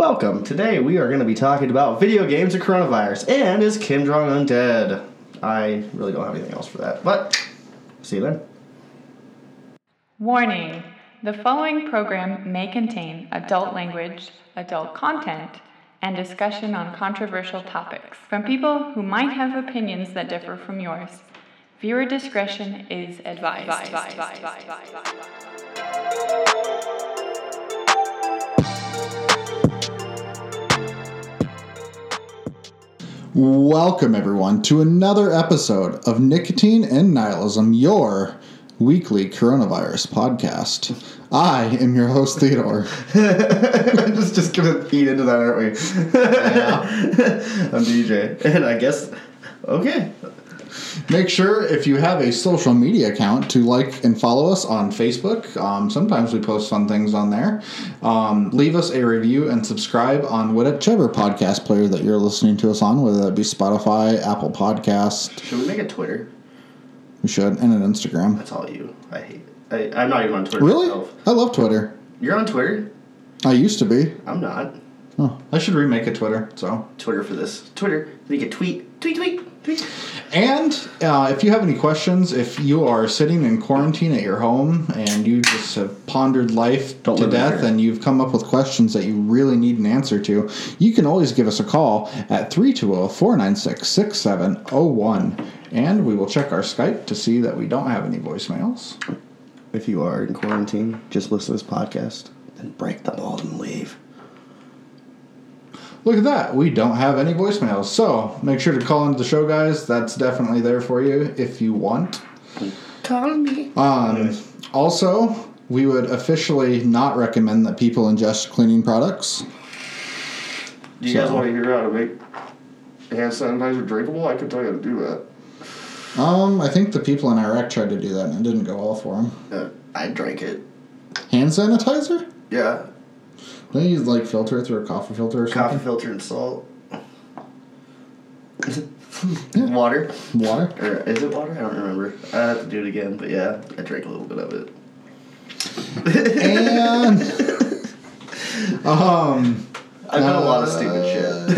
Welcome. Today we are going to be talking about video games and coronavirus and is Kim Jong Un dead? I really don't have anything else for that, but see you then. Warning The following program may contain adult language, adult content, and discussion on controversial topics from people who might have opinions that differ from yours. Viewer discretion is advised. Welcome, everyone, to another episode of Nicotine and Nihilism, your weekly coronavirus podcast. I am your host, Theodore. just just gonna feed into that, aren't we? I'm Dejay, and I guess okay. Make sure if you have a social media account to like and follow us on Facebook. Um, sometimes we post fun things on there. Um, leave us a review and subscribe on whichever podcast player that you're listening to us on, whether that be Spotify, Apple Podcast. Should we make a Twitter? We should, and an Instagram. That's all you. I hate. It. I, I'm not even on Twitter Really? myself. I love Twitter. You're on Twitter? I used to be. I'm not. Oh, I should remake a Twitter. So. Twitter for this. Twitter. Make a tweet, tweet, tweet, tweet. And uh, if you have any questions, if you are sitting in quarantine at your home and you just have pondered life Don't to death and you've come up with questions that you really need an answer to, you can always give us a call at 320 496 6701. And we will check our Skype to see that we don't have any voicemails. If you are in quarantine, just listen to this podcast. Then break the mold and leave. Look at that. We don't have any voicemails. So make sure to call into the show, guys. That's definitely there for you if you want. Call me. Um, also, we would officially not recommend that people ingest cleaning products. Do you guys want to hear how to make hand sanitizer drinkable? I can tell you how to do that. Um, I think the people in Iraq tried to do that and it didn't go well for them. Uh, I drank it. Hand sanitizer? Yeah. Don't you like filter it through a coffee filter or Coffee something? filter and salt. Is it water. Water? Or is it water? I don't remember. I have to do it again, but yeah, I drank a little bit of it. And um, I've done a lot of stupid shit.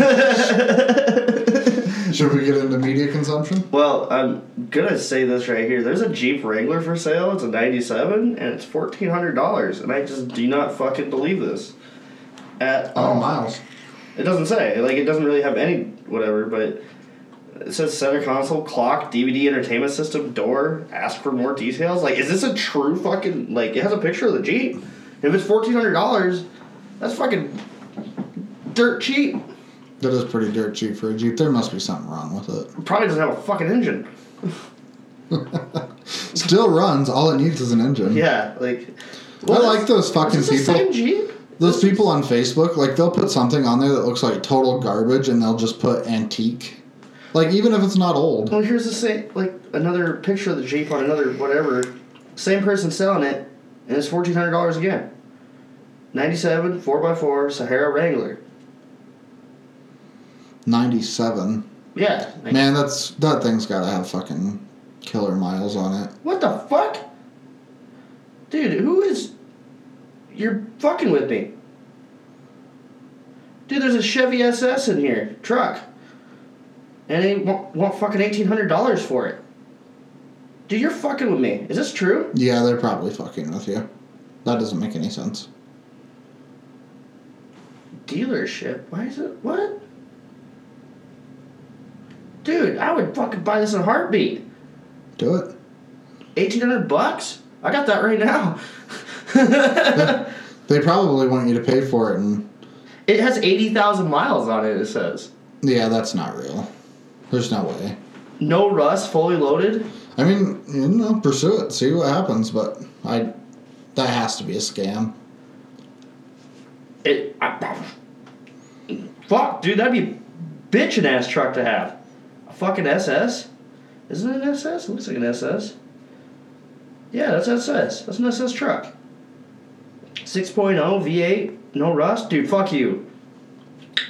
should we get into media consumption? Well, I'm gonna say this right here. There's a Jeep Wrangler for sale. It's a '97, and it's fourteen hundred dollars. And I just do not fucking believe this. At Oh, miles. It doesn't say. Like it doesn't really have any whatever, but it says center console, clock, DVD entertainment system, door. Ask for more details. Like, is this a true fucking like? It has a picture of the Jeep. If it's fourteen hundred dollars, that's fucking dirt cheap. That is pretty dirt cheap for a Jeep. There must be something wrong with it. Probably doesn't have a fucking engine. Still runs. All it needs is an engine. Yeah, like. I like those fucking is this the people. Those people on Facebook, like they'll put something on there that looks like total garbage, and they'll just put antique. Like even if it's not old. Well, here's the same, like another picture of the Jeep on another whatever. Same person selling it, and it's fourteen hundred dollars again. Ninety-seven four x four Sahara Wrangler. Ninety-seven. Yeah. Man, that's that thing's got to have fucking killer miles on it. What the fuck? Dude, who is? You're fucking with me. Dude, there's a Chevy SS in here, truck, and they want, want fucking eighteen hundred dollars for it. Dude, you're fucking with me. Is this true? Yeah, they're probably fucking with you. That doesn't make any sense. dealership. Why is it what? Dude, I would fucking buy this in a heartbeat. Do it. Eighteen hundred bucks? I got that right now. They probably want you to pay for it, and it has eighty thousand miles on it. It says yeah, that's not real. There's no way. no rust, fully loaded. I mean, you know, pursue it, see what happens, but I, that has to be a scam. It. I, fuck, dude, that'd be bitchin' ass truck to have. A fucking SS. Isn't it an SS? It looks like an SS. Yeah, that's SS. That's an SS truck. 6.0 V8, no rust? Dude, fuck you.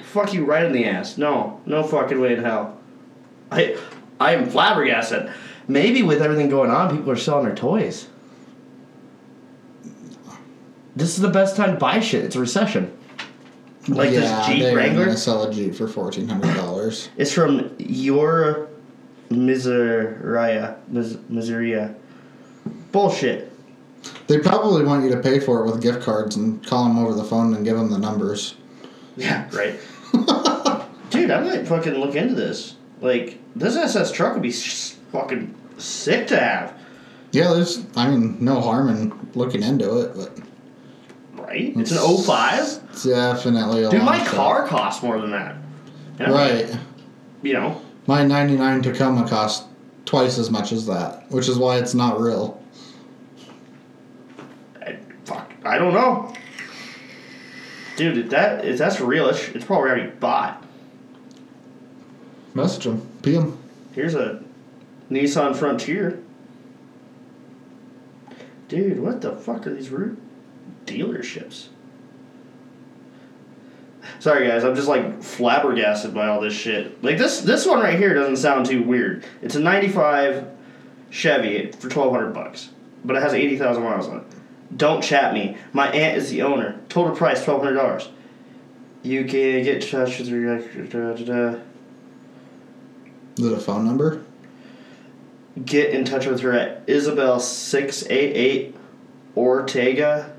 Fuck you right in the ass. No, no fucking way in hell. I I am flabbergasted. Maybe with everything going on, people are selling their toys. This is the best time to buy shit. It's a recession. Like this yeah, Jeep they're Wrangler? gonna sell a Jeep for fourteen hundred dollars. It's from your Miseria. Mis- Miseria. Bullshit. They probably want you to pay for it with gift cards and call them over the phone and give them the numbers. Yeah, right. Dude, I might fucking look into this. Like, this SS truck would be s- fucking sick to have, Yeah, there's, I mean, no harm in looking into it, but right? It's an 05. definitely a Dude, my shot. car costs more than that. And like, Right. You know, My 99 Tacoma costs twice as much as that, which is why it's not real. I, fuck, I don't know. Dude, if that if that's real, it's, it's probably already bought. Message them. PM. Here's a Nissan Frontier. Dude, what the fuck are these root dealerships? Sorry guys, I'm just like flabbergasted by all this shit. Like this this one right here doesn't sound too weird. It's a 95 Chevy for 1200 bucks, but it has 80,000 miles on it. Don't chat me. My aunt is the owner. Total price $1200. You can get in touch with your da, da, da. Is it a phone number? get in touch with her at isabel688 ortega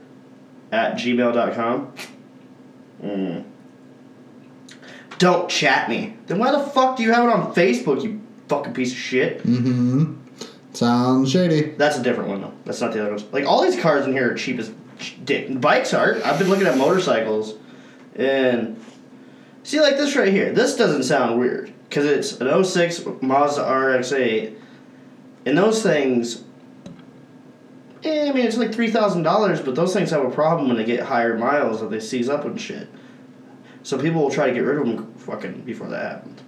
at gmail.com mm. don't chat me then why the fuck do you have it on facebook you fucking piece of shit Mm-hmm. Sounds shady. that's a different one though that's not the other ones like all these cars in here are cheap as dick bikes are i've been looking at motorcycles and see like this right here this doesn't sound weird because it's an 06 mazda rx-8 and those things, eh, I mean, it's like three thousand dollars, but those things have a problem when they get higher miles that they seize up and shit. So people will try to get rid of them fucking before that happens.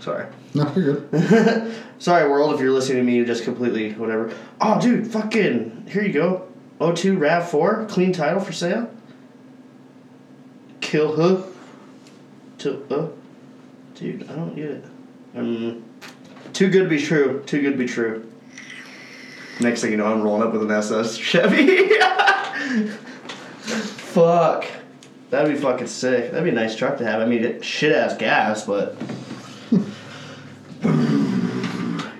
Sorry, No, you're good. sorry, world, if you're listening to me, just completely whatever. Oh, dude, fucking here you go. O2 Rav Four, clean title for sale. Kill her. To uh, dude, I don't get it. Um. Too good to be true. Too good to be true. Next thing you know, I'm rolling up with an SS Chevy. Fuck. That'd be fucking sick. That'd be a nice truck to have. I mean, shit ass gas, but.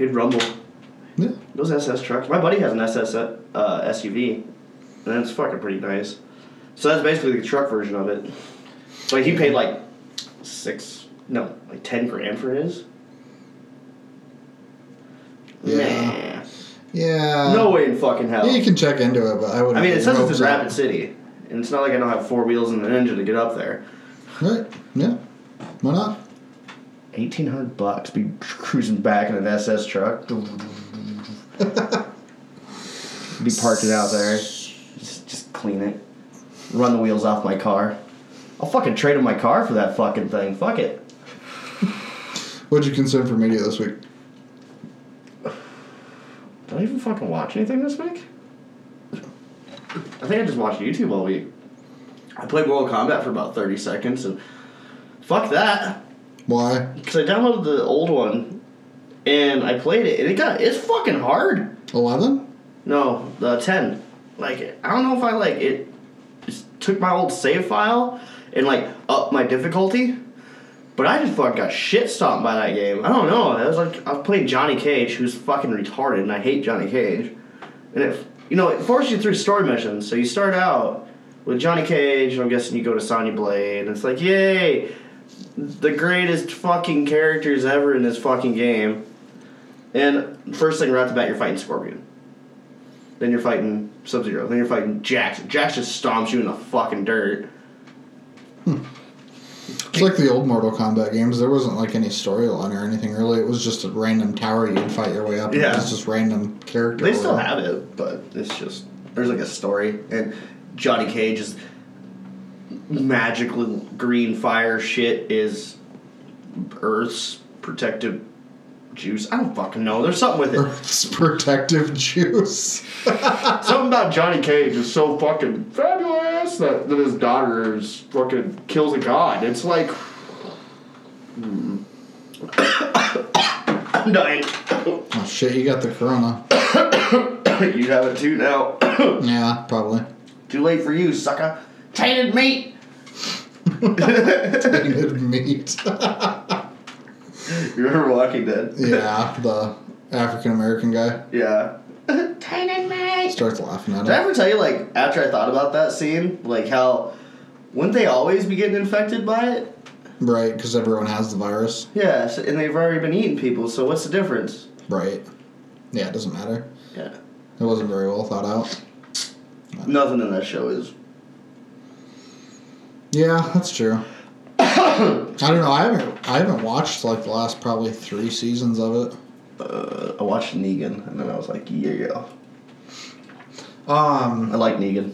It'd rumble. Yeah. Those SS trucks. My buddy has an SS uh, SUV, and it's fucking pretty nice. So that's basically the truck version of it. But he paid like six, no, like ten grand for his. Yeah. Yeah. no way in fucking hell. Yeah, you can check into it, but I would. I mean, it says it's in Rapid City, and it's not like I don't have four wheels and an engine to get up there. Right. Yeah. Why not? Eighteen hundred bucks, be cruising back in an SS truck. be parked it out there, just just clean it, run the wheels off my car. I'll fucking trade in my car for that fucking thing. Fuck it. What'd you consume for media this week? Did I even fucking watch anything this week? I think I just watched YouTube all week. I played Mortal Kombat for about thirty seconds and fuck that. Why? Because I downloaded the old one and I played it and it got it's fucking hard. Eleven? No, the ten. Like I don't know if I like it. Just took my old save file and like up my difficulty, but I just fucking got shit stomped by that game. I don't know. I was like I was playing Johnny Cage, who's fucking retarded, and I hate Johnny Cage. And it, you know, it forces you through story missions. So you start out with Johnny Cage, and I'm guessing you go to Sonya Blade. And it's like, yay, the greatest fucking characters ever in this fucking game. And first thing right off the bat, you're fighting Scorpion. Then you're fighting Sub Zero. Then you're fighting Jax. Jax just stomps you in the fucking dirt. It's like the old Mortal Kombat games. There wasn't like any storyline or anything really. It was just a random tower you'd fight your way up. Yeah. it's just random character. They still have it, but it's just there's like a story, and Johnny Cage's magical green fire shit is Earth's protective juice. I don't fucking know. There's something with it. Earth's protective juice. Something about Johnny Cage is so fucking fabulous that, that his daughter is fucking kills a god. It's like I'm hmm. dying. oh shit! You got the corona. you have it too now. Yeah, probably. Too late for you, sucker. Tainted meat. Tainted meat. You remember Walking Dead? yeah, the African American guy Yeah. Tainted meat. starts laughing at Did I him. ever tell you, like, after I thought about that scene, like how wouldn't they always be getting infected by it? Right, because everyone has the virus. Yeah, so, and they've already been eating people. So what's the difference? Right. Yeah, it doesn't matter. Yeah. It wasn't very well thought out. Nothing in that show is. Yeah, that's true. I don't know. I haven't. I haven't watched like the last probably three seasons of it. Uh, I watched Negan, and then I was like, yeah. Um, I like Negan.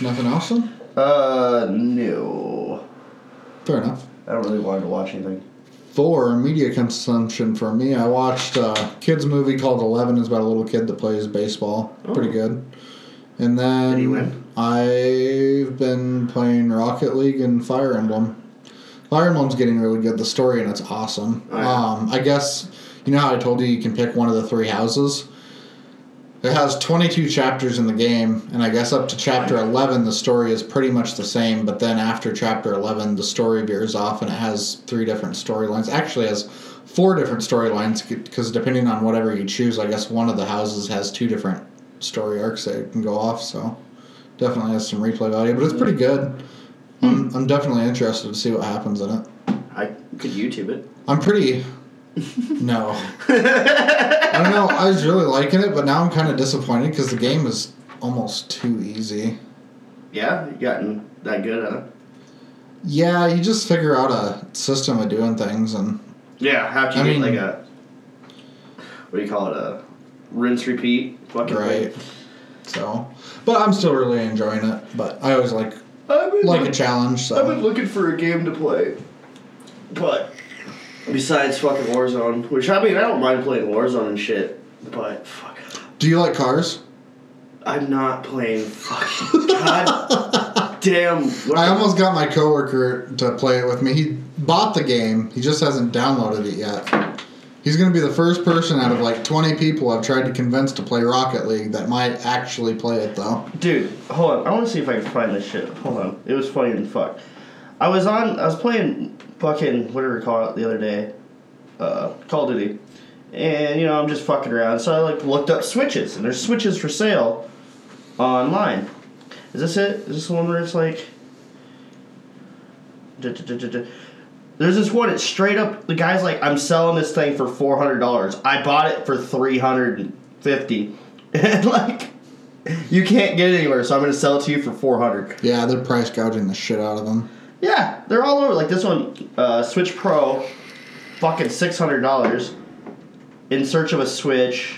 nothing else. Then? Uh, no. Fair enough. I don't really want to watch anything. For media consumption for me, I watched a kids movie called Eleven. It's about a little kid that plays baseball. Pretty good. And then Did he win? I've been playing Rocket League and Fire Emblem. Fire Emblem's getting really good. The story and it's awesome. Oh, yeah. Um, I guess you know how I told you you can pick one of the three houses. It has 22 chapters in the game, and I guess up to chapter 11, the story is pretty much the same. But then after chapter 11, the story veers off, and it has three different storylines. Actually, it has four different storylines because depending on whatever you choose, I guess one of the houses has two different story arcs that can go off. So definitely has some replay value, but it's pretty good. I'm, I'm definitely interested to see what happens in it. I could YouTube it. I'm pretty. No. I don't know. I was really liking it, but now I'm kind of disappointed because the game is almost too easy. Yeah, you gotten that good at it. Yeah, you just figure out a system of doing things, and Yeah, how can I get mean- like a what do you call it? A rinse repeat fucking right. thing. So, but I'm still really enjoying it. But I always like I've been, like a challenge. So I've been looking for a game to play, but besides fucking Warzone, which I mean I don't mind playing Warzone and shit, but fuck, do you like cars? I'm not playing fucking god damn. what I almost got my coworker to play it with me. He bought the game. He just hasn't downloaded it yet. He's going to be the first person out of like 20 people I've tried to convince to play Rocket League that might actually play it though. Dude, hold on. I want to see if I can find this shit. Hold on. It was funny fuck. I was on. I was playing fucking whatever you call it the other day, uh, Call of Duty, and you know I'm just fucking around. So I like looked up switches, and there's switches for sale online. Is this it? Is this the one where it's like? There's this one. It's straight up. The guy's like, I'm selling this thing for four hundred dollars. I bought it for three hundred and fifty, and like. You can't get it anywhere, so I'm gonna sell it to you for four hundred. Yeah, they're price gouging the shit out of them. Yeah, they're all over. Like this one, uh, Switch Pro, fucking six hundred dollars. In search of a Switch.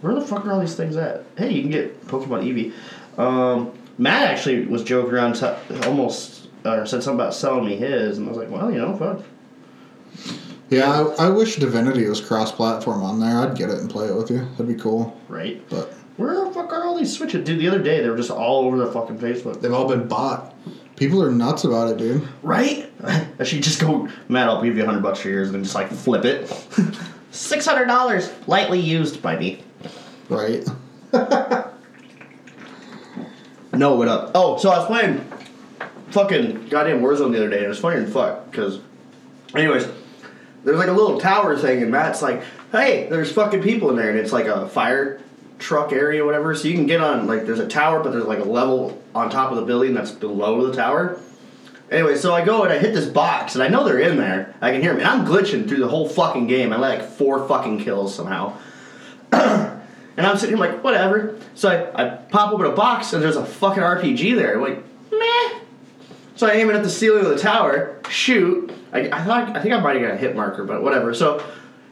Where the fuck are all these things at? Hey, you can get Pokemon Eevee. Um, Matt actually was joking around, t- almost uh, said something about selling me his, and I was like, well, you know, fuck. Yeah, I, I wish Divinity was cross-platform on there. I'd get it and play it with you. That'd be cool. Right? But Where the fuck are all these Switches? Dude, the other day they were just all over the fucking Facebook. they've all been bought. People are nuts about it, dude. Right? I should just go, Matt, I'll give you a hundred bucks for yours, and then just like flip it. Six hundred dollars, lightly used by me. Right? No, what up? Oh, so I was playing fucking goddamn Warzone the other day, and it was funny as fuck, because, anyways, there's like a little tower thing, and Matt's like, hey, there's fucking people in there, and it's like a fire truck area, whatever, so you can get on, like, there's a tower, but there's like a level on top of the building that's below the tower. Anyway, so I go and I hit this box, and I know they're in there. I can hear them, and I'm glitching through the whole fucking game. I like four fucking kills somehow. and I'm sitting here like, whatever. So I, I pop open a box, and there's a fucking RPG there. I'm like, meh. So I aim it at the ceiling of the tower, shoot. I, I thought I think I might have got a hit marker, but whatever. So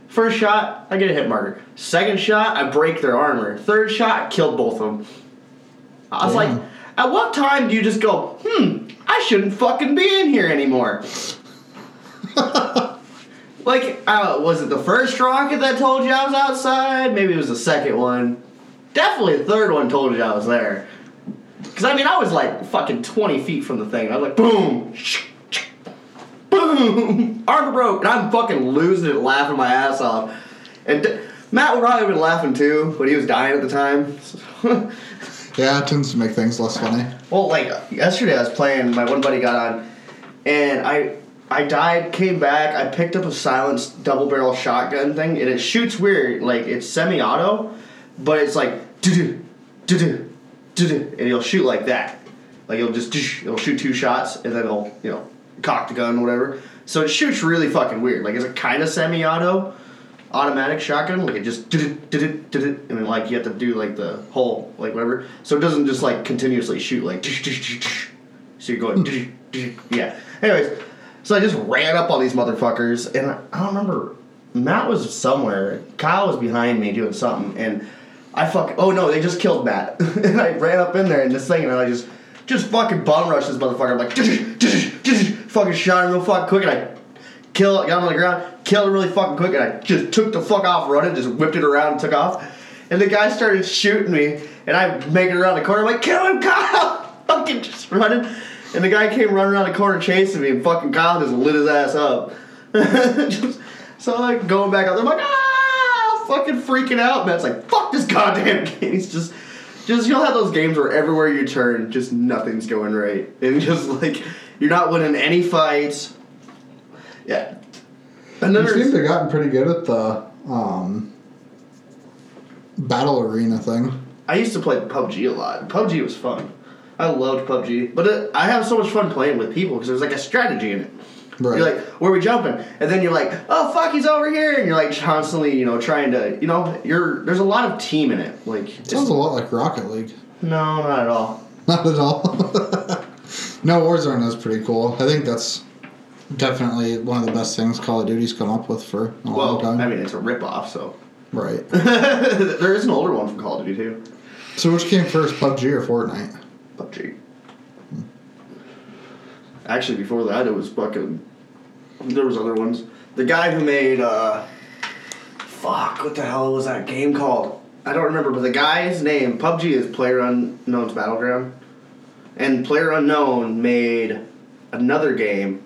first shot, I get a hit marker. Second shot, I break their armor. Third shot, I killed both of them. I was Damn. like, at what time do you just go, hmm, I shouldn't fucking be in here anymore? like, uh, was it the first rocket that told you I was outside? Maybe it was the second one. Definitely the third one told you I was there. Because, I mean, I was like fucking 20 feet from the thing. I was like, boom, boom, armor broke. And I'm fucking losing it, laughing my ass off. And d- Matt would probably have been laughing too, but he was dying at the time. Yeah, it tends to make things less funny. Well, like yesterday, I was playing. My one buddy got on, and I I died, came back. I picked up a silenced double barrel shotgun thing, and it shoots weird. Like it's semi-auto, but it's like do do do do, and he'll shoot like that. Like he'll just it'll shoot two shots, and then he'll you know cock the gun, or whatever. So it shoots really fucking weird. Like it's a kind of semi-auto, automatic shotgun. Like it just did it, and then like you have to do like the whole like whatever. So it doesn't just like continuously shoot like. So you're going. Yeah. Anyways, so I just ran up on these motherfuckers, and I don't remember. Matt was somewhere. Kyle was behind me doing something, and I fuck. Oh no, they just killed Matt, and I ran up in there and this thing, and I just just fucking bum rushed this motherfucker. I'm like, fucking shot him real fucking quick, and I kill it, got him on the ground, killed it really fucking quick, and I just took the fuck off running, just whipped it around and took off. And the guy started shooting me, and I make it around the corner. I'm like, kill him, Kyle! fucking just running. And the guy came running around the corner chasing me, and fucking Kyle just lit his ass up. just, so I'm like going back out there, I'm like, ah, fucking freaking out. Matt's like, fuck this goddamn game. He's just, just you'll have those games where everywhere you turn, just nothing's going right, and just like you're not winning any fights. Yeah. You Another. seem to have gotten pretty good at the um, battle arena thing. I used to play PUBG a lot. PUBG was fun. I loved PUBG, but it, I have so much fun playing with people because there's like a strategy in it. Right. You're like, where are we jumping? And then you're like, oh fuck, he's over here, and you're like constantly, you know, trying to, you know, you're there's a lot of team in it. Like, it's- Sounds a lot like Rocket League. no, not at all. Not at all. no, Warzone is pretty cool. I think that's definitely one of the best things Call of Duty's come up with for a long Well, time. I mean, it's a rip off, so right. there is an older one from Call of Duty too. So which came first, PUBG or Fortnite? PUBG. Actually, before that, it was fucking. There was other ones. The guy who made uh, fuck, what the hell was that game called? I don't remember, but the guy's name PUBG is Player Unknown's Battleground, and Player Unknown made another game.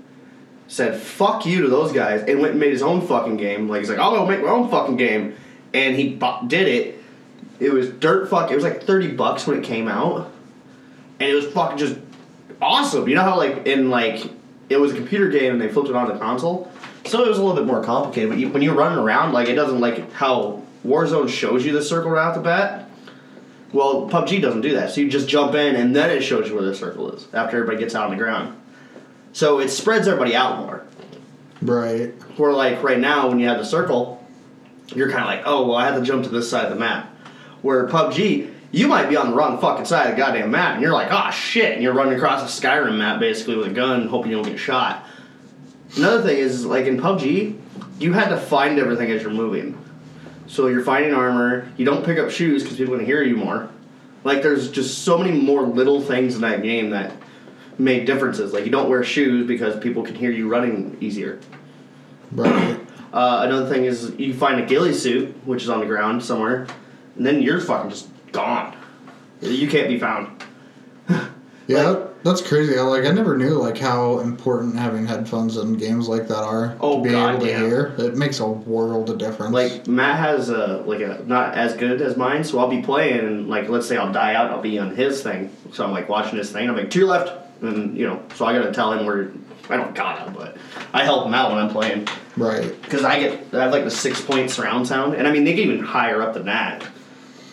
Said fuck you to those guys and went and made his own fucking game. Like he's like, I'll go make my own fucking game, and he bu- did it. It was dirt fuck. It was like thirty bucks when it came out, and it was fucking just awesome. You know how like in like it was a computer game and they flipped it onto the console, so it was a little bit more complicated. But you, when you're running around, like it doesn't like how Warzone shows you the circle right off the bat. Well, PUBG doesn't do that. So you just jump in and then it shows you where the circle is after everybody gets out on the ground. So it spreads everybody out more. Right. Where like right now when you have the circle, you're kind of like, oh well, I have to jump to this side of the map. Where PUBG, you might be on the wrong fucking side of the goddamn map, and you're like, oh shit, and you're running across a Skyrim map basically with a gun, hoping you don't get shot. Another thing is like in PUBG, you had to find everything as you're moving. So you're finding armor. You don't pick up shoes because people can hear you more. Like there's just so many more little things in that game that make differences. Like you don't wear shoes because people can hear you running easier. Right. Uh, another thing is you find a ghillie suit, which is on the ground somewhere, and then you're fucking just gone. You can't be found. Yeah, Like- that's crazy. I, like I never knew like how important having headphones in games like that are Oh, to be God, able to yeah. hear. It makes a world of difference. Like Matt has a like a not as good as mine, so I'll be playing and like let's say I'll die out, I'll be on his thing. So I'm like watching his thing. I'm like to your left, and you know, so I gotta tell him where. I don't gotta, but I help him out when I'm playing right. because I get I have like the six point surround sound, and I mean they get even higher up than that.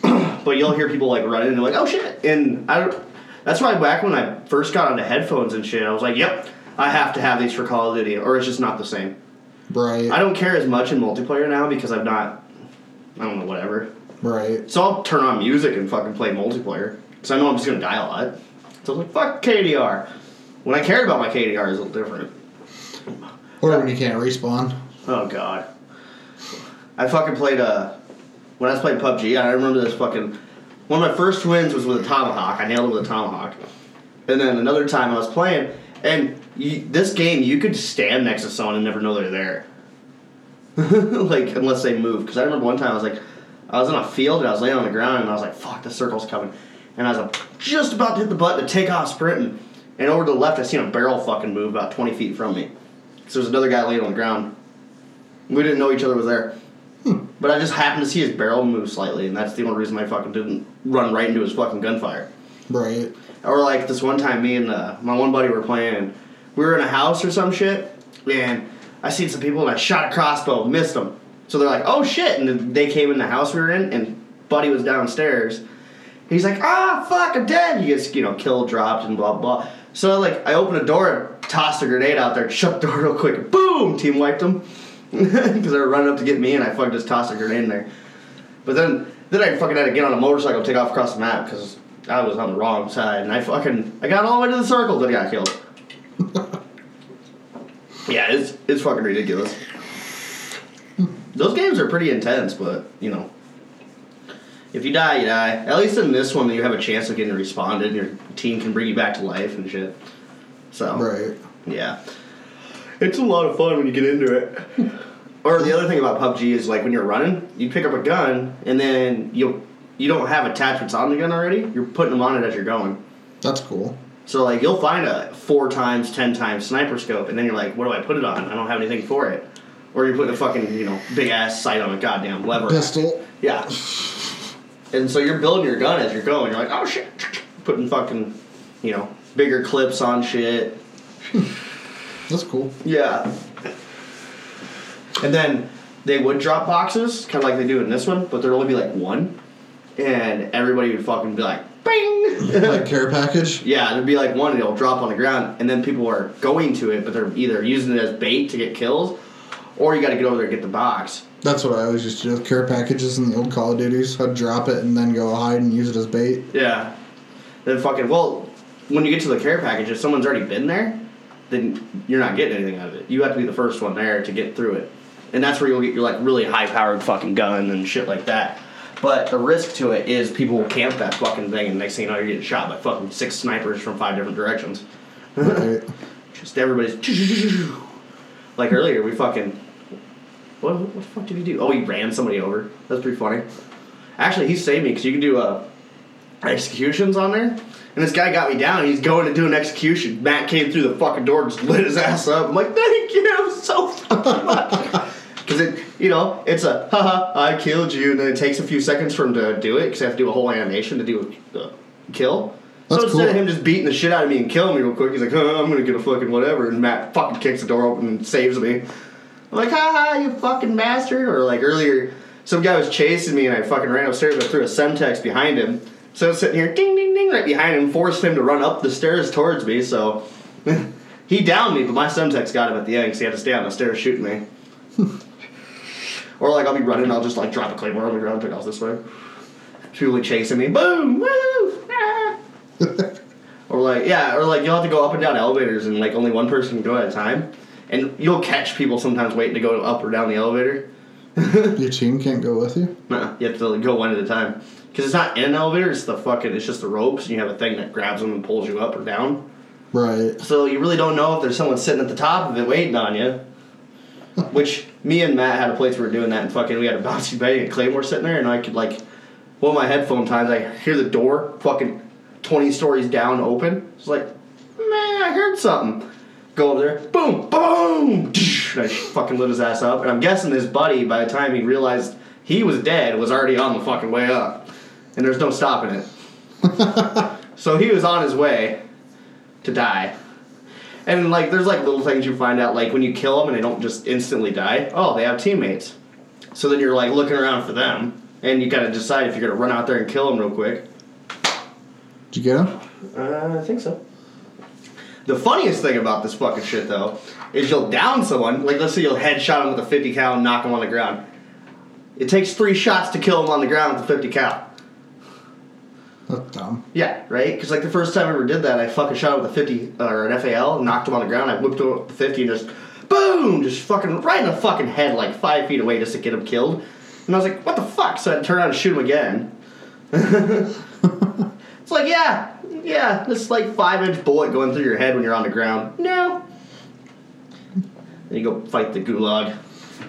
but you'll hear people like running and they're like, "Oh shit!" And I don't. That's why back when I first got onto headphones and shit, I was like, "Yep, I have to have these for Call of Duty, or it's just not the same." Right. I don't care as much in multiplayer now because I'm not. I don't know, whatever. right. So I'll turn on music and fucking play multiplayer because I know I'm just gonna die a lot. So I was like, "Fuck KDR." When I cared about my KDR, is a little different. Or when you can't respawn. Oh god. I fucking played uh when I was playing PUBG, I remember this fucking one of my first wins was with a tomahawk. I nailed it with a tomahawk. And then another time I was playing and you, this game you could stand next to someone and never know they're there. like unless they move because I remember one time I was like I was in a field and I was laying on the ground and I was like fuck the circle's coming and I was like, just about to hit the button to take off sprinting and over to the left I seen a barrel fucking move about 20 feet from me. So there's another guy laying on the ground. We didn't know each other was there. But I just happened to see his barrel move slightly, and that's the only reason I fucking didn't run right into his fucking gunfire. Right. Or like this one time, me and uh, my one buddy were playing. We were in a house or some shit, and I seen some people and I shot a crossbow, missed them. So they're like, "Oh shit!" And then they came in the house we were in, and Buddy was downstairs. He's like, "Ah, fuck, I'm dead." He gets you know killed, dropped, and blah blah. So like, I opened a door, and tossed a grenade out there, shut the door real quick, boom, team wiped them because they were running up to get me, and I fucking just tossed a grenade in there. But then then I fucking had to get on a motorcycle, take off across the map because I was on the wrong side, and I fucking I got all the way to the circle, then I got killed. yeah, it's it's fucking ridiculous. Those games are pretty intense, but you know, if you die, you die. At least in this one, you have a chance of getting respawned, and your team can bring you back to life and shit. So Right. yeah. It's a lot of fun when you get into it. or the other thing about PUBG is like when you're running, you pick up a gun and then you you don't have attachments on the gun already. You're putting them on it as you're going. That's cool. So like you'll find a four times, ten times sniper scope, and then you're like, what do I put it on? I don't have anything for it. Or you're putting a fucking you know big ass sight on a goddamn lever. Pistol. Yeah. And so you're building your gun as you're going. You're like, oh shit, putting fucking you know bigger clips on shit. That's cool. Yeah. And then they would drop boxes, kind of like they do in this one, but there'd only be like one, and everybody would fucking be like, "Bing!" Like care package. yeah, there'd be like one, and it'll drop on the ground, and then people are going to it, but they're either using it as bait to get kills, or you got to get over there and get the box. That's what I always used to do with care packages in the old Call of Duties. I'd drop it and then go hide and use it as bait. Yeah. Then fucking well, when you get to the care package, if someone's already been there, then you're not getting anything out of it. You have to be the first one there to get through it, and that's where you'll get your like really high powered fucking gun and shit like that. But the risk to it is people will camp that fucking thing, and next thing you know, you're getting shot by fucking six snipers from five different directions. Right. Just everybody's like earlier. We fucking what what the fuck did he do? Oh, he ran somebody over. That's pretty funny. Actually, he saved me because you can do uh, executions on there. And this guy got me down. He's going to do an execution. Matt came through the fucking door, and just lit his ass up. I'm like, thank you I'm so fucking much. Because it, you know, it's a haha, I killed you, and then it takes a few seconds for him to do it because I have to do a whole animation to do a uh, kill. That's so instead cool. of him just beating the shit out of me and killing me real quick, he's like, I'm gonna get a fucking whatever, and Matt fucking kicks the door open and saves me. I'm like, haha, you fucking bastard. Or like earlier, some guy was chasing me and I fucking ran upstairs but threw a Semtex behind him. So I was sitting here, ding, ding, ding, right behind him, forced him to run up the stairs towards me. So he downed me, but my Semtex got him at the end because he had to stay on the stairs shooting me. or like I'll be running, I'll just like drop a claymore on the ground, pick off this way. People like chasing me, boom, woo, ah. Or like yeah, or like you'll have to go up and down elevators and like only one person can go at a time. And you'll catch people sometimes waiting to go up or down the elevator. Your team can't go with you. Nuh-uh, you have to like, go one at a time. Because it's not in an elevator, it's the fucking, it's just the ropes, and you have a thing that grabs them and pulls you up or down. Right. So you really don't know if there's someone sitting at the top of it waiting on you. Which me and Matt had a place where we were doing that, and fucking we had a bouncy bag and Claymore sitting there, and I could like, one of my headphone times, I hear the door fucking twenty stories down open. It's like, man, I heard something. Go over there, boom, boom, and I fucking lit his ass up, and I'm guessing his buddy, by the time he realized he was dead, was already on the fucking way up, and there's no stopping it. so he was on his way to die. And like, there's like little things you find out, like when you kill them and they don't just instantly die. Oh, they have teammates. So then you're like looking around for them, and you gotta decide if you're gonna run out there and kill them real quick. Did you get him? Uh, I think so. The funniest thing about this fucking shit though is you'll down someone, like let's say you'll headshot him with a 50 cal and knock him on the ground. It takes three shots to kill him on the ground with a 50 cal. That's dumb. Yeah, right? Because like the first time I ever did that, I fucking shot him with a 50 or an FAL, knocked him on the ground, I whipped him up with the 50 and just boom, just fucking right in the fucking head, like five feet away, just to get him killed. And I was like, what the fuck? So I had to turn around and shoot him again. it's like, yeah, yeah, this like five inch bullet going through your head when you're on the ground. No. Then you go fight the gulag.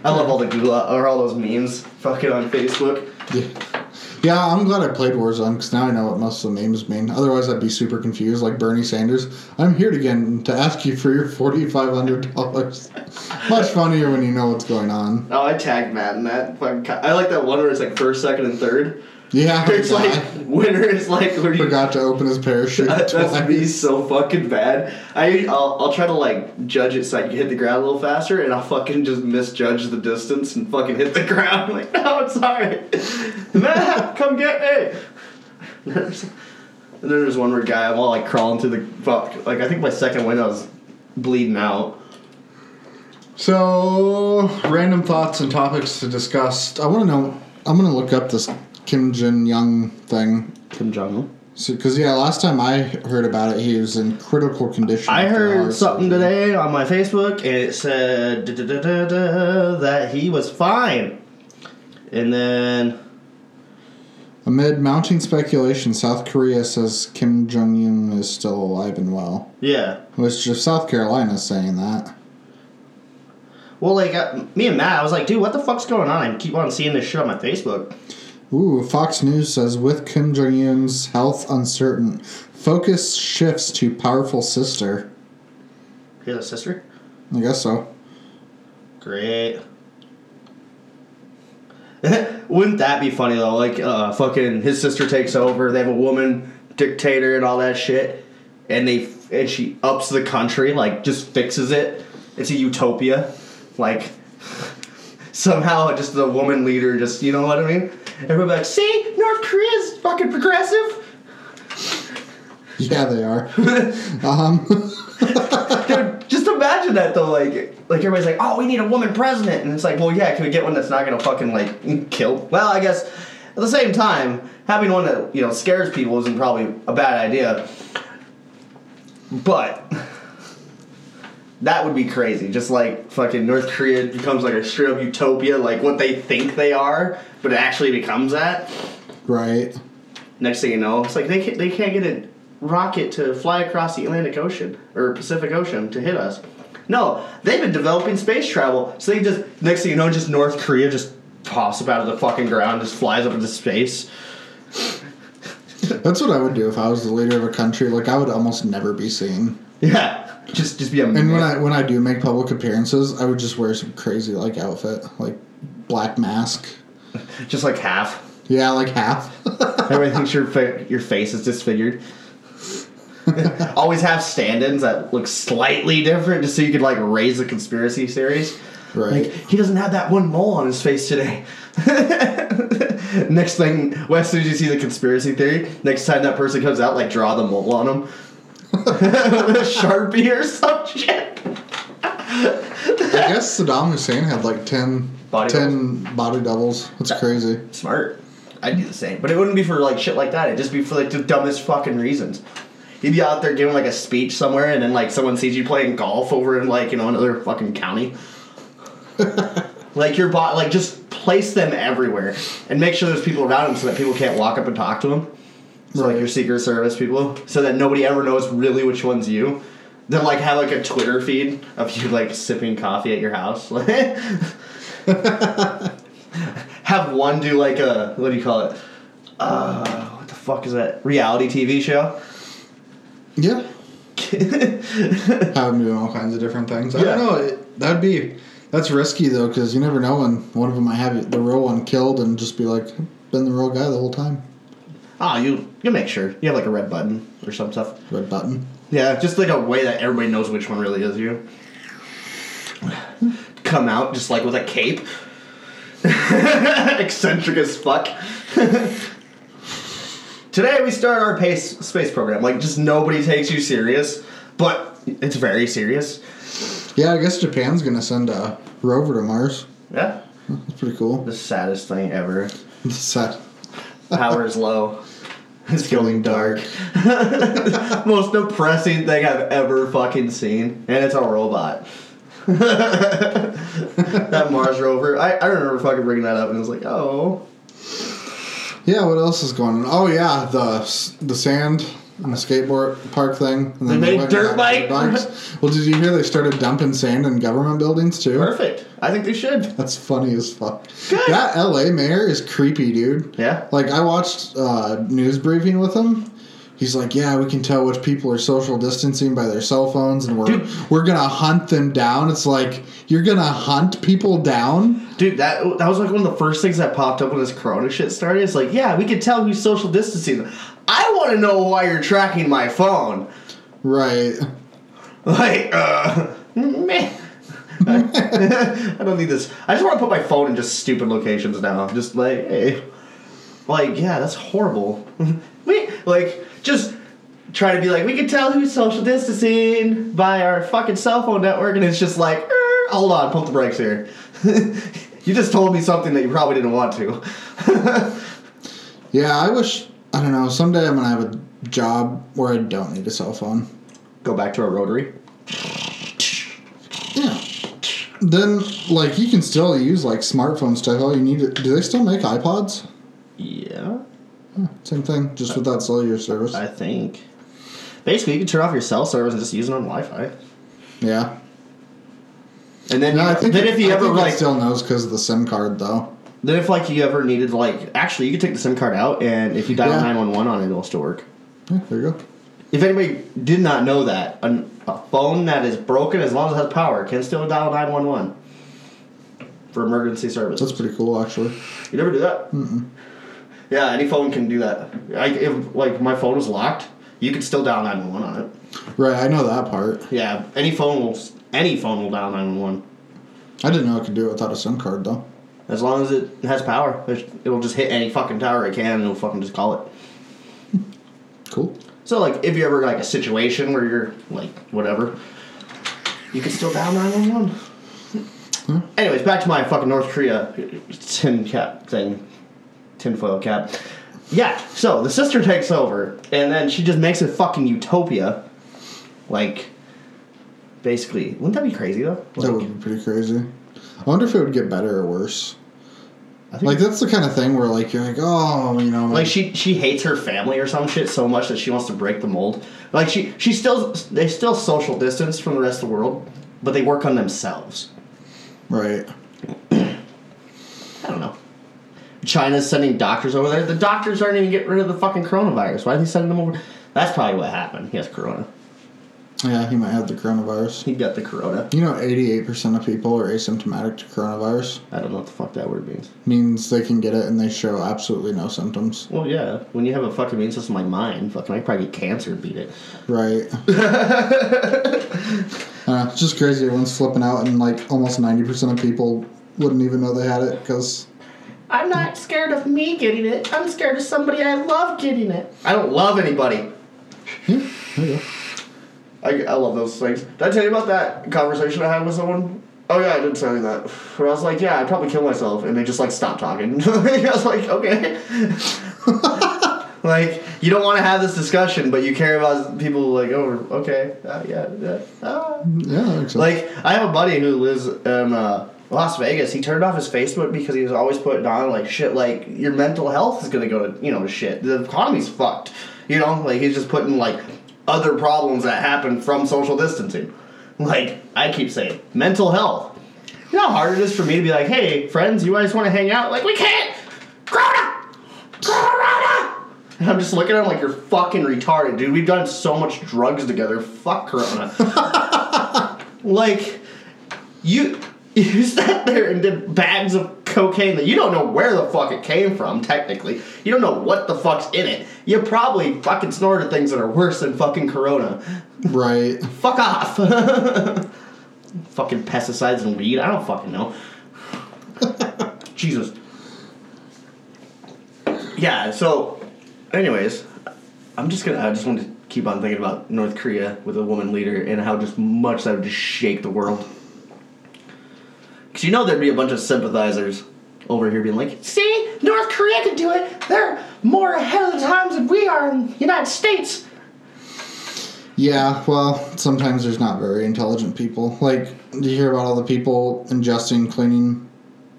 I love all the gulag or all those memes fucking on Facebook. Yeah. Yeah, I'm glad I played Warzone because now I know what most of the names mean. Otherwise, I'd be super confused, like Bernie Sanders. I'm here again to ask you for your forty-five hundred dollars. Much funnier when you know what's going on. Oh, I tagged Matt in that. I like that one where it's like first, second, and third. Yeah, It's like winter is like forgot to open his parachute. That- That's me so fucking bad. I I'll, I'll try to like judge it so I can hit the ground a little faster, and I'll fucking just misjudge the distance and fucking hit the ground. like, no, it's alright. Matt, come get me. And there's- and then there's one where guy I'm all like crawling through the fuck. Like I think my second window was bleeding out. So, random thoughts and topics to discuss. I want to know. I'm going to look up this Kim Jin Young thing. Kim Jong Un. Because, yeah, last time I heard about it, he was in critical condition. I heard something surgery. today on my Facebook, and it said da, da, da, that he was fine. And then Amid mounting speculation, South Korea says Kim Jong Un is still alive and well. yeah, Which, if South Carolina is saying that, Well, like uh, me and Matt, I was like, dude, what the fuck's going on? I keep on seeing this shit on my Facebook. Ooh, Fox News says with Kim Jong Un's health uncertain, focus shifts to powerful sister. He has a sister. I guess so. Great. Wouldn't that be funny though? Like, uh, fucking his sister takes over. They have a woman dictator and all that shit, and they and she ups the country, like just fixes it. It's a utopia, like somehow just the woman leader, just you know what I mean? Everybody like, see, North Korea's fucking progressive. Yeah, they are. um, Dude, just imagine that though. Like, like everybody's like, "Oh, we need a woman president," and it's like, "Well, yeah, can we get one that's not gonna fucking like kill?" Well, I guess at the same time, having one that you know scares people isn't probably a bad idea. But that would be crazy. Just like fucking North Korea becomes like a straight up utopia, like what they think they are, but it actually becomes that. right. Next thing you know, it's like they can't, they can't get a rocket to fly across the Atlantic Ocean or Pacific Ocean to hit us. No, they've been developing space travel. So they just next thing you know, just North Korea just pops up out of the fucking ground, just flies up into space. That's what I would do if I was the leader of a country. Like I would almost never be seen. Yeah, just just be a. And when I when I do make public appearances, I would just wear some crazy like outfit, like black mask. just like half. Yeah, like half. Everybody thinks your fa- your face is disfigured. Always have stand-ins that look slightly different, just so you could like raise the conspiracy theories. right. Like he doesn't have that one mole on his face today. next thing, well, as soon as you see the conspiracy theory, next time that person comes out, like draw the mole on him with a sharpie or some shit. I guess Saddam Hussein had like 10, Body 10 body doubles. That's crazy. Smart. I'd do the same, but it wouldn't be for like shit like that. It'd just be for like the dumbest fucking reasons. You'd be out there giving like a speech somewhere, and then like someone sees you playing golf over in like you know another fucking county. like your bot, like just place them everywhere, and make sure there's people around them so that people can't walk up and talk to them. So like your Secret Service people, so that nobody ever knows really which one's you. Then like have like a Twitter feed of you like sipping coffee at your house. have one do like a what do you call it? Uh, what the fuck is that? Reality TV show? Yeah. Have them doing all kinds of different things. I Yeah. don't know. It, that'd be that's risky though, because you never know when one of them might have the real one killed and just be like, been the real guy the whole time. Oh, you you make sure you have like a red button or some stuff. Red button. Yeah, just like a way that everybody knows which one really is you. Come out just like with a cape. Eccentric as fuck. Today we start our pace space program. Like just nobody takes you serious, but it's very serious. Yeah, I guess Japan's gonna send a rover to Mars. Yeah. That's pretty cool. The saddest thing ever. It's sad. Power is low. It's going dark. Most depressing thing I've ever fucking seen. And it's a robot. that Mars rover. I, I remember fucking bringing that up and it was like, oh. Yeah, what else is going on? Oh yeah, the the sand and the skateboard park thing. And They made dirt bike? bikes. Well, did you hear they started dumping sand in government buildings too? Perfect. I think they should. That's funny as fuck. Good. That LA mayor is creepy, dude. Yeah. Like I watched uh, news briefing with him. He's like, yeah, we can tell which people are social distancing by their cell phones, and we're Dude. we're gonna hunt them down. It's like you're gonna hunt people down. Dude, that that was like one of the first things that popped up when this Corona shit started. It's like, yeah, we can tell who's social distancing. I want to know why you're tracking my phone. Right. Like, uh, meh. I don't need this. I just want to put my phone in just stupid locations now. Just like, hey, like, yeah, that's horrible. we like just try to be like, we can tell who's social distancing by our fucking cell phone network, and it's just like, er, hold on, pump the brakes here. you just told me something that you probably didn't want to. Yeah, I wish. I don't know. Someday I'm gonna have a job where I don't need a cell phone. Go back to a rotary. Yeah. Then, like, you can still use like smartphone stuff. All you need. To, do they still make iPods? Yeah, Same thing, just with that cellular service. I think. Basically, you can turn off your cell service and just use it on Wi-Fi. yeah. And then, No, you, I think. then it, if you I ever it like, still knows because of the SIM card, though. Then if like you ever needed like, actually, you could take the SIM card out, and if you dial Yeah. nine one one on it, it'll still work. Yeah, there you go. If anybody did not know that, a, a phone that is broken, as long as it has power, can still dial nine one one for emergency service. That's pretty cool, actually. You never do that? Mm-mm. Yeah, any phone can do that. I, if like my phone was locked, you could still dial nine one one on it. Right, I know that part. Yeah, any phone will any phone will dial nine one one. I didn't know I could do it without a SIM card, though. As long as it has power, it'll just hit any fucking tower it can, and it'll fucking just call it. Cool. So like, if you ever like a situation where you're like whatever, you can still dial nine one one. Hmm. Anyways, back to my fucking North Korea tin cap thing, tinfoil cap. Yeah, so the sister takes over, and then she just makes a fucking utopia. Like, basically, wouldn't that be crazy though? That would be pretty crazy. I wonder if it would get better or worse. Like that's the kind of thing where like you're like, oh, you know, like she she hates her family or some shit so much that she wants to break the mold. Like she she still they still social distance from the rest of the world, but they work on themselves. right. I don't know. China's sending doctors over there. The doctors aren't even getting rid of the fucking coronavirus. Why are they sending them over? That's probably what happened. He has corona. Yeah, he might have the coronavirus. He got the corona. You know, 88% of people are asymptomatic to coronavirus. I don't know what the fuck that word means. Means they can get it and they show absolutely no symptoms. Well, yeah. When you have a fucking immune system like mine, fucking I could probably get cancer and beat it. Right. uh, it's just crazy. Everyone's flipping out, and like almost 90% of people wouldn't even know they had it because. I'm not scared of me getting it. I'm scared of somebody I love getting it. I don't love anybody. Yeah, there you go. I, I love those things. Did I tell you about that conversation I had with someone? Oh yeah, I did tell you that. Where I was like, yeah, I'd probably kill myself, and they just like stopped talking. I was like, okay. like you don't want to have this discussion, but you care about people. Like, oh, okay, uh, yeah, yeah. ah. Yeah, sense. Like I have a buddy who lives in uh, Las Vegas. He turned off his Facebook because he was always putting on like shit. Like your mental health is gonna go to you know shit. The economy's fucked. You know, like he's just putting like other problems that happen from social distancing. Like I keep saying, mental health. You know how hard it is for me to be like, hey friends, you guys want to hang out? Like we can't. Corona, Corona. And I'm just looking at him like you're fucking retarded, dude. We've done so much drugs together. Fuck Corona. like you you sat there and did bags of cocaine that you don't know where the fuck it came from technically. You don't know what the fuck's in it. You probably fucking snorted things that are worse than fucking corona. Right. fuck off. Fucking pesticides and weed. I don't fucking know. Jesus. Yeah so anyways i'm just gonna i just want to keep on thinking about north korea with a woman leader and how just much that would just shake the world because you know there'd be a bunch of sympathizers over here being like, see, North Korea could do it. They're more ahead of the times than we are in the United States. Yeah, well, sometimes there's not very intelligent people. Like, do you hear about all the people ingesting, cleaning?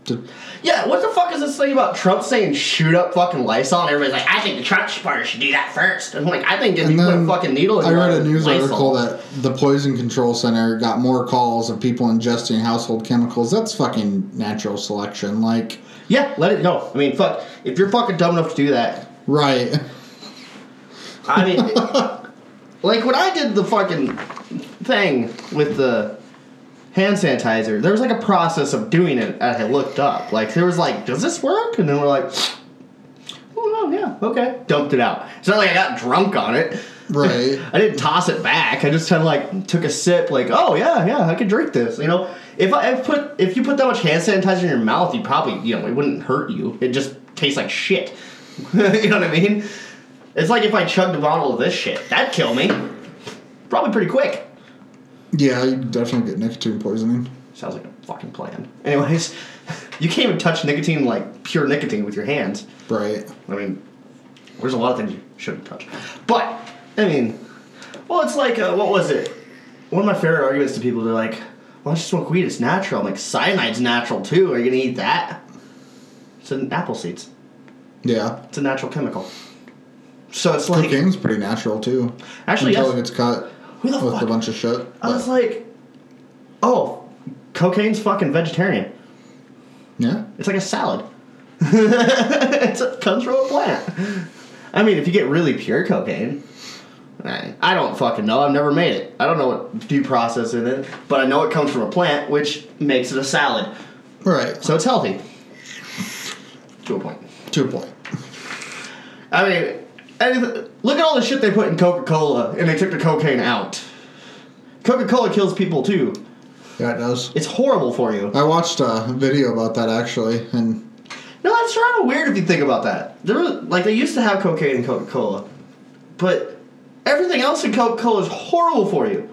To, Yeah, what the fuck is this thing about Trump saying shoot up fucking Lysol? And everybody's like, I think the Trump supporters should do that first. And I'm like, I think if and you put a fucking needle in I read a news Lysol- article that the Poison Control Center got more calls of people ingesting household chemicals. That's fucking natural selection. Like, Yeah, let it go. I mean, fuck. If you're fucking dumb enough to do that, right. I mean, like when I did the fucking thing with the hand sanitizer, there was like a process of doing it. I looked up. Like there was like, does this work? And then we're like, oh no, yeah, okay. Dumped it out. It's not like I got drunk on it. Right. I didn't toss it back. I just kind of like took a sip. Like, oh yeah, yeah, I could drink this. You know, if I if put if you put that much hand sanitizer in your mouth, you probably you know it wouldn't hurt you. It just tastes like shit. you know what I mean? It's like if I chugged a bottle of this shit, that'd kill me. Probably pretty quick. Yeah, you definitely get nicotine poisoning. Sounds like a fucking plan. Anyways, you can't even touch nicotine like pure nicotine with your hands. Right. I mean, there's a lot of things you shouldn't touch. But, I mean, well, it's like, uh, what was it? One of my favorite arguments to people, they're like, why don't you smoke weed? It's natural. I'm like, cyanide's natural too. Are you going to eat that? It's in apple seeds. Yeah. It's a natural chemical. So it's like, Cocaine's pretty natural too. Actually, until yes. it gets cut Who the fuck? a bunch of shit. I was like, oh, cocaine's fucking vegetarian. yeah. It's like a salad. it comes from a plant. I mean, if you get really pure cocaine, I, don't fucking know. I've never made it. I don't know what due process in it, but I know it comes from a plant, which makes it a salad. Right. So it's healthy. To a point. To a point. I mean, anyth- look at all the shit they put in Coca Cola, and they took the cocaine out. Coca Cola kills people too. Yeah, it does. It's horrible for you. I watched a video about that actually, and No, that's kind of weird if you think about that. There, was, like they used to have cocaine in Coca Cola, but everything else in Coca Cola is horrible for you.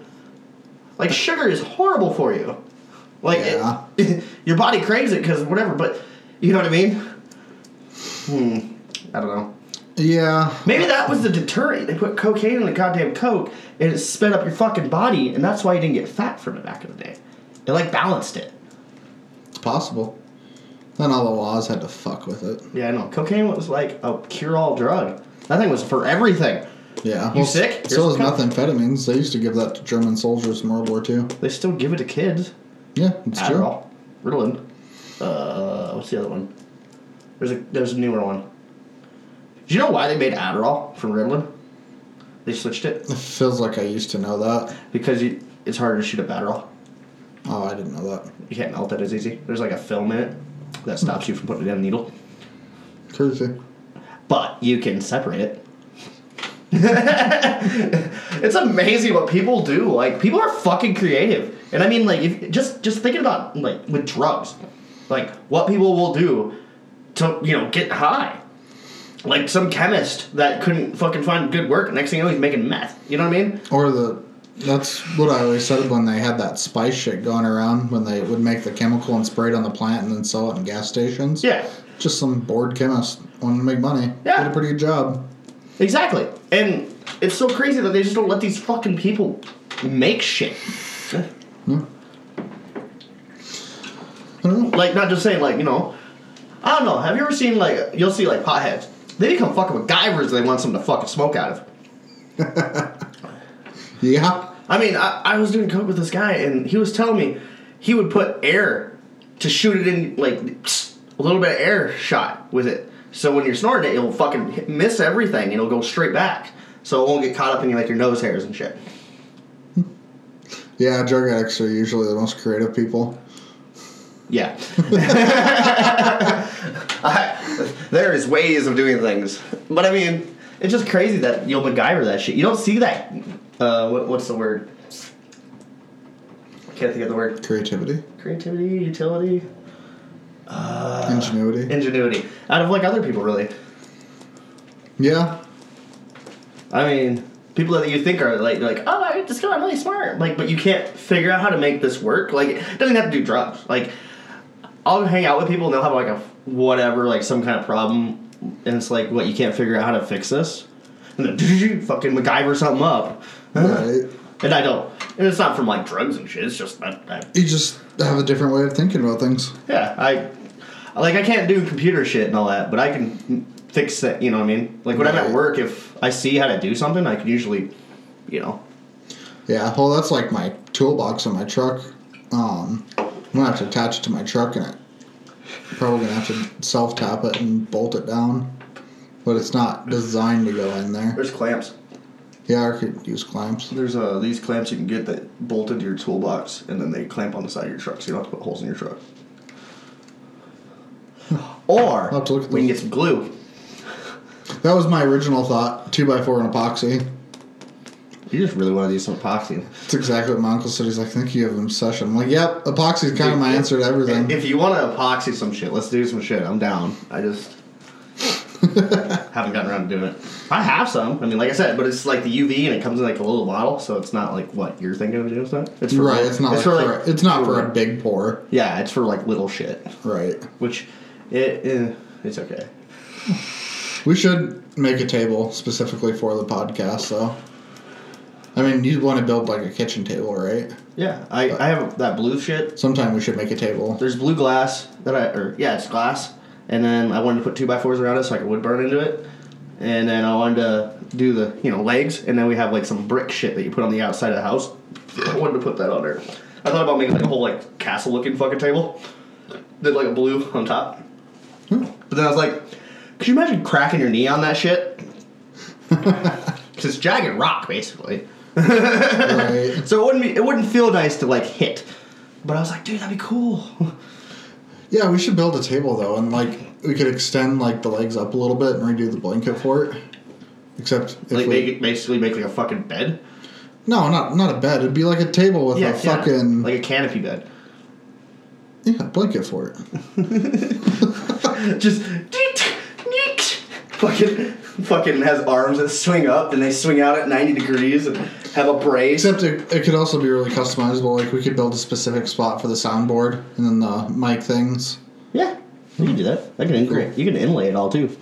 Like sugar is horrible for you. Like it- Yeah. your body craves it because whatever, but you know what I mean. Hmm. I don't know. Yeah, Maybe that was the deterrent. They put cocaine in the goddamn coke, and it sped up your fucking body, and that's why you didn't get fat from it back in the day. It like balanced it. it's possible. Then all the laws had to fuck with it. Yeah, I know. Cocaine was like a cure-all drug. That thing was for everything. Yeah. You sick? So some methamphetamines. They used to give that to German soldiers in World War II. They still give it to kids. Yeah, it's true. Adderall, Ritalin. Uh, what's the other one? There's a there's a newer one. Do you know why they made Adderall from Ritalin? They switched it It feels like I used to know that. because you, it's harder to shoot up Adderall. Oh, I didn't know that. You can't melt it as easy. There's like a film in it that stops you from putting it in a needle, Crazy. but you can separate it. it's amazing what people do. Like people are fucking creative, and I mean, like, if just just thinking about like with drugs, like what people will do to you know get high. Like some chemist that couldn't fucking find good work. Next thing you know, he's making meth. You know what I mean? Or the that's what I always said when they had that spice shit going around when they would make the chemical and spray it on the plant and then sell it in gas stations. Yeah, Just some bored chemist wanting to make money. Yeah. Did a pretty good job. exactly. And it's so crazy that they just don't let these fucking people make shit. Hmm. I don't. Like, not just saying, like, you know, I don't know. Have you ever seen, like, you'll see, like, potheads. They become fucking MacGyvers they want something to fucking smoke out of. Yeah. I mean, I, I was doing coke with this guy, and he was telling me he would put air to shoot it in, like, a little bit of air shot with it. So when you're snorting it, it'll fucking hit- miss everything, and it'll go straight back. So it won't get caught up in, like, your nose hairs and shit. Yeah, drug addicts are usually the most creative people. Yeah. I, there is ways of doing things, but I mean, it's just crazy that you'll MacGyver that shit. You don't see that. Uh, what, what's the word? I can't think of the word. Creativity, Creativity, utility, Uh, ingenuity. ingenuity out of like other people, really. yeah. I mean, people that you think are like, like, oh, I this guy really smart, like, but you can't figure out how to make this work. Like, it doesn't have to do drugs. Like, I'll hang out with people and they'll have like a whatever, like some kind of problem, and it's like, what you can't figure out how to fix this, and then fucking MacGyver something up, Right. and I don't. And it's not from like drugs and shit. It's just I, I, You just have a different way of thinking about things. yeah, I like I can't do computer shit and all that, but I can fix that. You know what I mean? Like when I'm at work, if I see how to do something, I can usually, you know, Yeah, well, that's like my toolbox in my truck. Um, I'm gonna have to attach it to my truck, and it probably gonna have to self tap it and bolt it down. But it's not designed to go in there. There's clamps. Yeah, I could use clamps. There's uh, these clamps you can get that bolt into your toolbox, and then they clamp on the side of your truck, so you don't have to put holes in your truck. Or I'll have to look at we can get some glue. That was my original thought. Two by four and epoxy. You just really want to do some epoxy. That's exactly what my uncle said. He's like, I think you have an obsession. I'm like, yep, epoxy's kind of my answer to everything. If you want to epoxy some shit, let's do some shit. I'm down. I just haven't gotten around to doing it. I have some. I mean, like I said, but it's like the UV and it comes in like a little bottle, so it's not like what you're thinking of doing. It's not. It's for right, little- it's not like for, a, it's not for a big pour. Yeah, it's for like little shit, Right. which it eh, it's okay. We should make a table specifically for the podcast, though. I mean, you want to build like a kitchen table, right? Yeah, I I have that blue shit. Sometime we should make a table. There's blue glass that I or yeah, it's glass, and then I wanted to put two by fours around it so I could wood burn into it, and then I wanted to do the you know legs, and then we have like some brick shit that you put on the outside of the house. I wanted to put that on there. I thought about making like a whole like castle looking fucking table. Did like a blue on top. Hmm. But then I was like, could you imagine cracking your knee on that shit? Because it's jagged rock basically. Right. So it wouldn't be it wouldn't feel nice to like hit. But I was like, dude, that'd be cool. Yeah, we should build a table though, and like we could extend like the legs up a little bit and redo the blanket for it. Except if like we, make it basically make like a fucking bed. no, not not a bed. It'd be like a table with a fucking like a canopy bed. yeah blanket for it. Just fucking fucking has arms that swing up and they swing out at ninety degrees and have a brace. Except it, it could also be really customizable. Like we could build a specific spot for the soundboard and then the mic things. Yeah, you can do that. I can integrate. You can inlay it all too.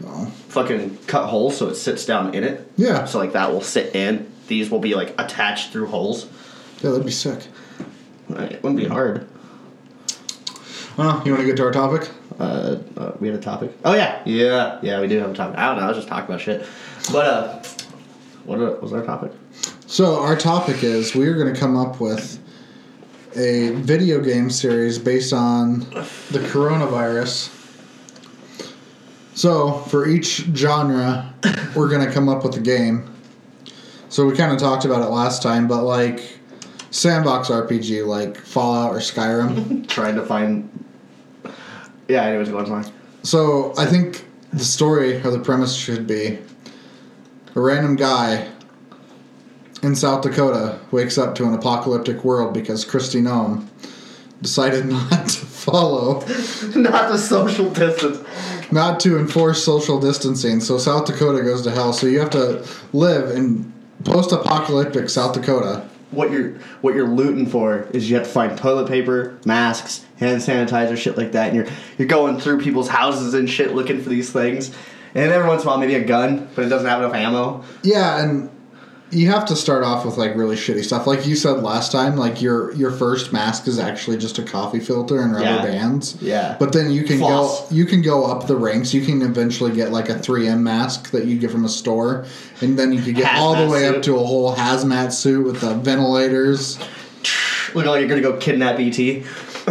So Fucking cut holes so it sits down in it. yeah, So like that will sit in. These will be like attached through holes. yeah, that'd be sick. It wouldn't be hard. Well, you want to get to our topic? Uh, uh, we had a topic. Oh yeah, yeah, yeah. We do have a topic. I don't know. I was just talking about shit. But uh, what uh, was our topic? So our topic is we are going to come up with a video game series based on the coronavirus. So for each genre, we're going to come up with a game. So we kind of talked about it last time, but like sandbox RPG, like Fallout or Skyrim. Trying to find. Yeah, anyways, go on. So I think the story or the premise should be a random guy in South Dakota wakes up to an apocalyptic world because Kristi Noem decided not to follow, Not the social distance. not to enforce social distancing. So South Dakota goes to hell. So you have to live in post-apocalyptic South Dakota. What you're what you're looting for is you have to find toilet paper, masks, hand sanitizer, shit like that, and you're you're going through people's houses and shit looking for these things. And every once in a while, maybe a gun, but it doesn't have enough ammo. Yeah, and you have to start off with like really shitty stuff. Like you said last time, like your your first mask is actually just a coffee filter and rubber Yeah. bands. Yeah. But then you can Floss. go you can go up the ranks. You can eventually get like a 3M mask that you get from a store, and then you could get all the way up to a whole hazmat suit with the ventilators. Looking like you're gonna go kidnap ET.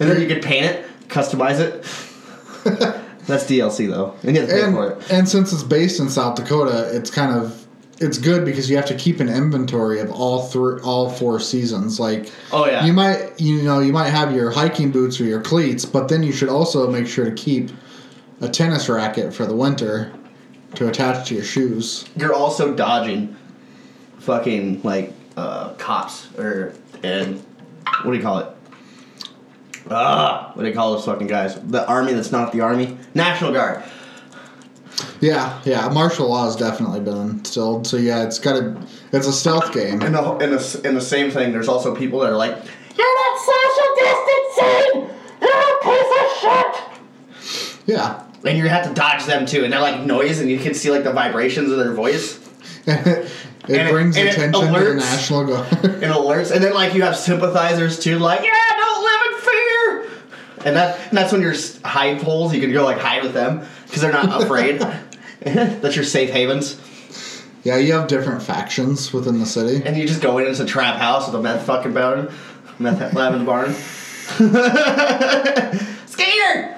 and then you could paint it, customize it. That's DLC though, and you have to pay for it. and since it's based in South Dakota, it's kind of it's good because you have to keep an inventory of all three all four seasons. Like Oh yeah, You might, you know, you might have your hiking boots or your cleats, but then you should also make sure to keep a tennis racket for the winter to attach to your shoes. you're also dodging fucking like uh, cops or and what do you call it? Ah, what do you call those fucking guys? The army that's not the army, National Guard. Yeah, yeah. Martial law has definitely been instilled. So yeah, it's got a, it's a stealth game. And the in the and the same thing. There's also people that are like, "You're not social distancing. You're a piece of shit." Yeah, And you have to dodge them too, and they're like noise, and you can see like the vibrations of their voice. it And it- brings and it attention to the. National Guard. and alerts, and then like you have sympathizers too, like yeah, And that and that's when your s- hide holes, you can go like hide with them because they're not afraid. that's your safe havens, yeah, you have different factions within the city. and you just go in as a trap house with a meth fucking barn, meth lab in the barn. Skater.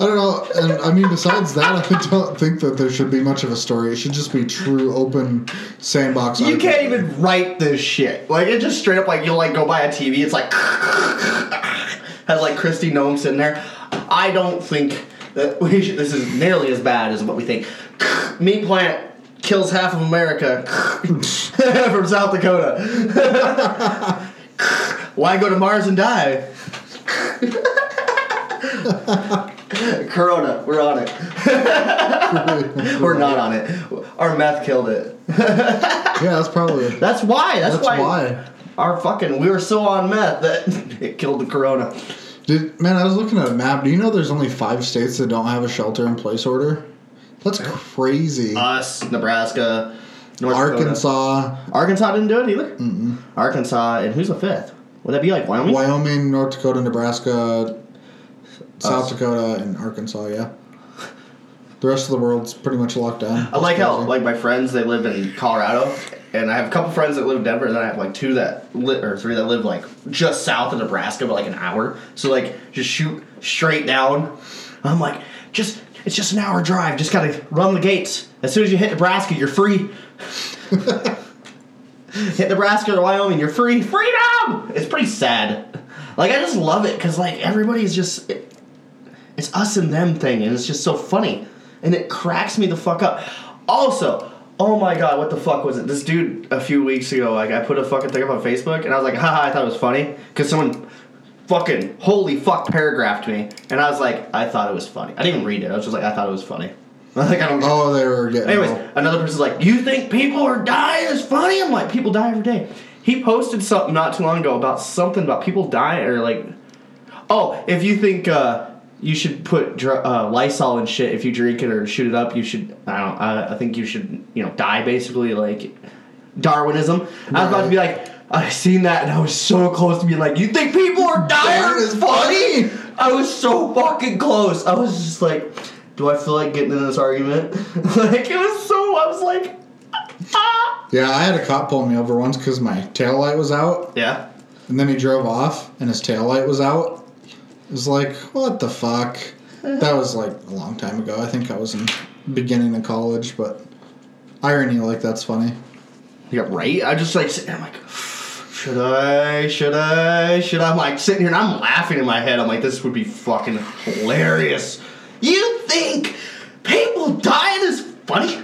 I don't know. And I mean, besides that, I don't think that there should be much of a story. It should just be true, open sandbox. You can't even write this shit. Like it just straight up like you'll like go buy a TV. It's like has like Kristi Noem sitting there. I don't think that we should, this is nearly as bad as what we think. Meat plant kills half of America from South Dakota. Why go to Mars and die? Corona, we're on it. we're not on it. Our meth killed it. Yeah, that's probably. That's why. That's, That's why. why. Our fucking we were so on meth that it killed the corona. Did, man, I was looking at a map. Do you know there's only five states that don't have a shelter in place order? That's crazy. Us, Nebraska, North Dakota. Arkansas, Arkansas didn't do it either. Mm-mm. Arkansas, and who's the fifth? Would that be like Wyoming? Wyoming, North Dakota, Nebraska, South Us. Dakota, and Arkansas. Yeah. The rest of the world's pretty much locked down. I like how like my friends they live in Colorado, and I have a couple friends that live in Denver, and then I have like two that live or three that live like just south of Nebraska, but like an hour. So like just shoot straight down. I'm like just it's just an hour drive. Just gotta run the gates. As soon as you hit Nebraska, you're free. hit Nebraska or Wyoming, you're free. Freedom. It's pretty sad. Like I just love it because like everybody's just. It, it's us and them thing, and it's just so funny, and it cracks me the fuck up. Also, oh my god, what the fuck was it? This dude a few weeks ago, like I put a fucking thing up on Facebook, and I was like, haha, I thought it was funny because someone fucking holy fuck paragraphed me, and I was like, I thought it was funny. I didn't even read it. I was just like, I thought it was funny. like I don't. Oh, they were getting. Anyways, another person's like, "You think people are dying is funny?" I'm like, "People die every day." He posted something not too long ago about something about people dying or like, oh, if you think uh, you should put dr- uh, Lysol and shit if you drink it or shoot it up, you should. I don't. I, I think you should. You know, die basically like Darwinism. I was about to be like. I seen that and I was so close to being like, "You think people are dying Dying is funny?" I was so fucking close. I was just like, "Do I feel like getting in this argument?" like it was so. I was like, "Ah." Yeah, I had a cop pull me over once because my tail light was out, Yeah. and then he drove off, and his tail light was out. Was like, what the fuck? That was like a long time ago. I think I was in beginning of college, but irony like that's funny. Yeah, right. I just like sitting there, I'm like, should I? Should I? Should I? I'm like sitting here and I'm laughing in my head. I'm like, this would be fucking hilarious. You think people dying is funny?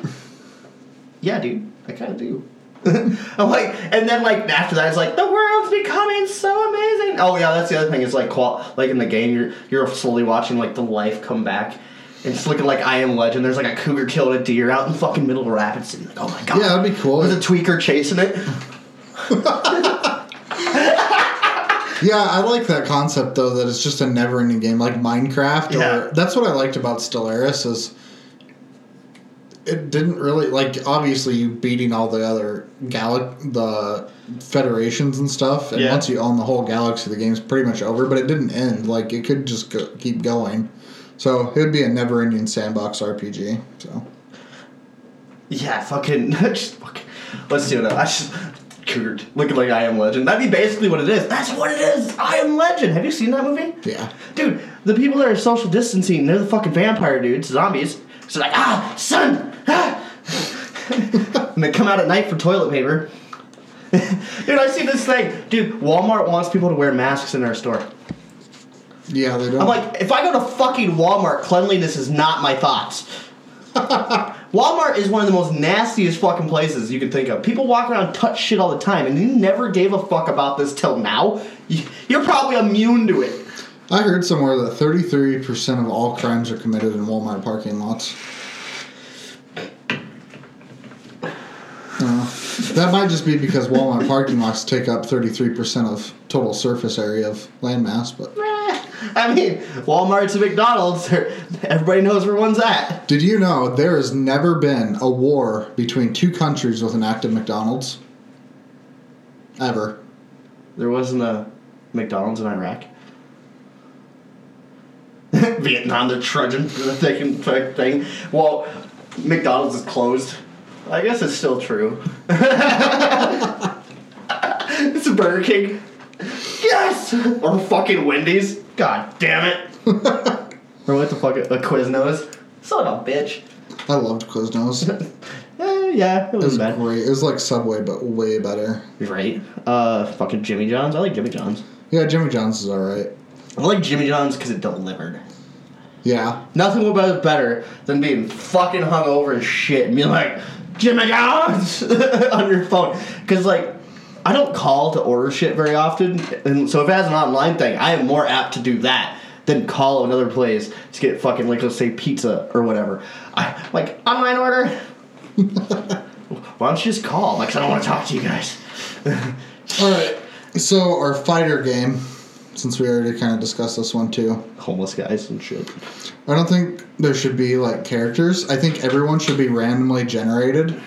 yeah, dude. I kind of do. I'm like, and then like after that, it's like the world's becoming so amazing. Oh yeah, that's the other thing. It's like qual- like in the game, you're you're slowly watching like the life come back. And it's looking like I Am Legend. There's like a cougar killing a deer out in the fucking middle of Rapid City. Like, oh my god. Yeah, that'd be cool. There's a tweaker chasing it. Yeah, I like that concept though. That it's just a never-ending game, like Minecraft. Yeah. Or that's what I liked about Stellaris is it didn't really like. Obviously, you beating all the other gal the federations and stuff, and Yeah. once you own the whole galaxy, the game's pretty much over. But it didn't end. Like it could just go, keep going. So it would be a never-ending sandbox RPG. So Yeah, fucking. Just fucking. Let's do it. I just. Cougar looking like I Am Legend. That'd be basically what it is. That's what it is. I Am Legend. Have you seen that movie? yeah, Dude, the people that are social distancing, they're the fucking vampire dudes, zombies. So like, ah, son. and they come out at night for toilet paper. Dude, I see this thing. Dude, Walmart wants people to wear masks in their store. yeah, they don't. I'm like, if I go to fucking Walmart, cleanliness is not my thoughts. Walmart is one of the most nastiest fucking places you can think of. People walk around and touch shit all the time, and you never gave a fuck about this till now. You- You're probably immune to it. I heard somewhere that 33% of all crimes are committed in Walmart parking lots. That might just be because Walmart parking lots take up 33% of total surface area of landmass, but I mean, Walmart's and McDonald's, they're- everybody knows where one's at. did you know there has never been a war between two countries with an active McDonald's? Ever. There wasn't a McDonald's in Iraq. Vietnam, they're trudging through the thick and thick thing. Well, McDonald's is closed. I guess it's still true. it's a Burger King. Yes! Or fucking Wendy's. God damn it. Or what the fuck? A Quiznos. Son of a bitch. I loved Quiznos. It Eh, yeah, it was wasn't bad. great. It was like Subway, but way better. Right. Uh, fucking Jimmy John's. I like Jimmy John's. Yeah, Jimmy John's is alright. I like Jimmy John's because it delivered. Yeah. Nothing it better than being fucking hungover as shit and being like, Jimmy John's on your phone. Because, like, I don't call to order shit very often. And so if it has an online thing, I am more apt to do that than call another place to get fucking, like, let's say pizza or whatever. I, like, online order. Why don't you just call? Like, I don't want to talk to you guys. Alright. So, our fighter game, since we already kind of discussed this one too, Homeless guys and shit. I don't think there should be like characters. I think everyone should be randomly generated.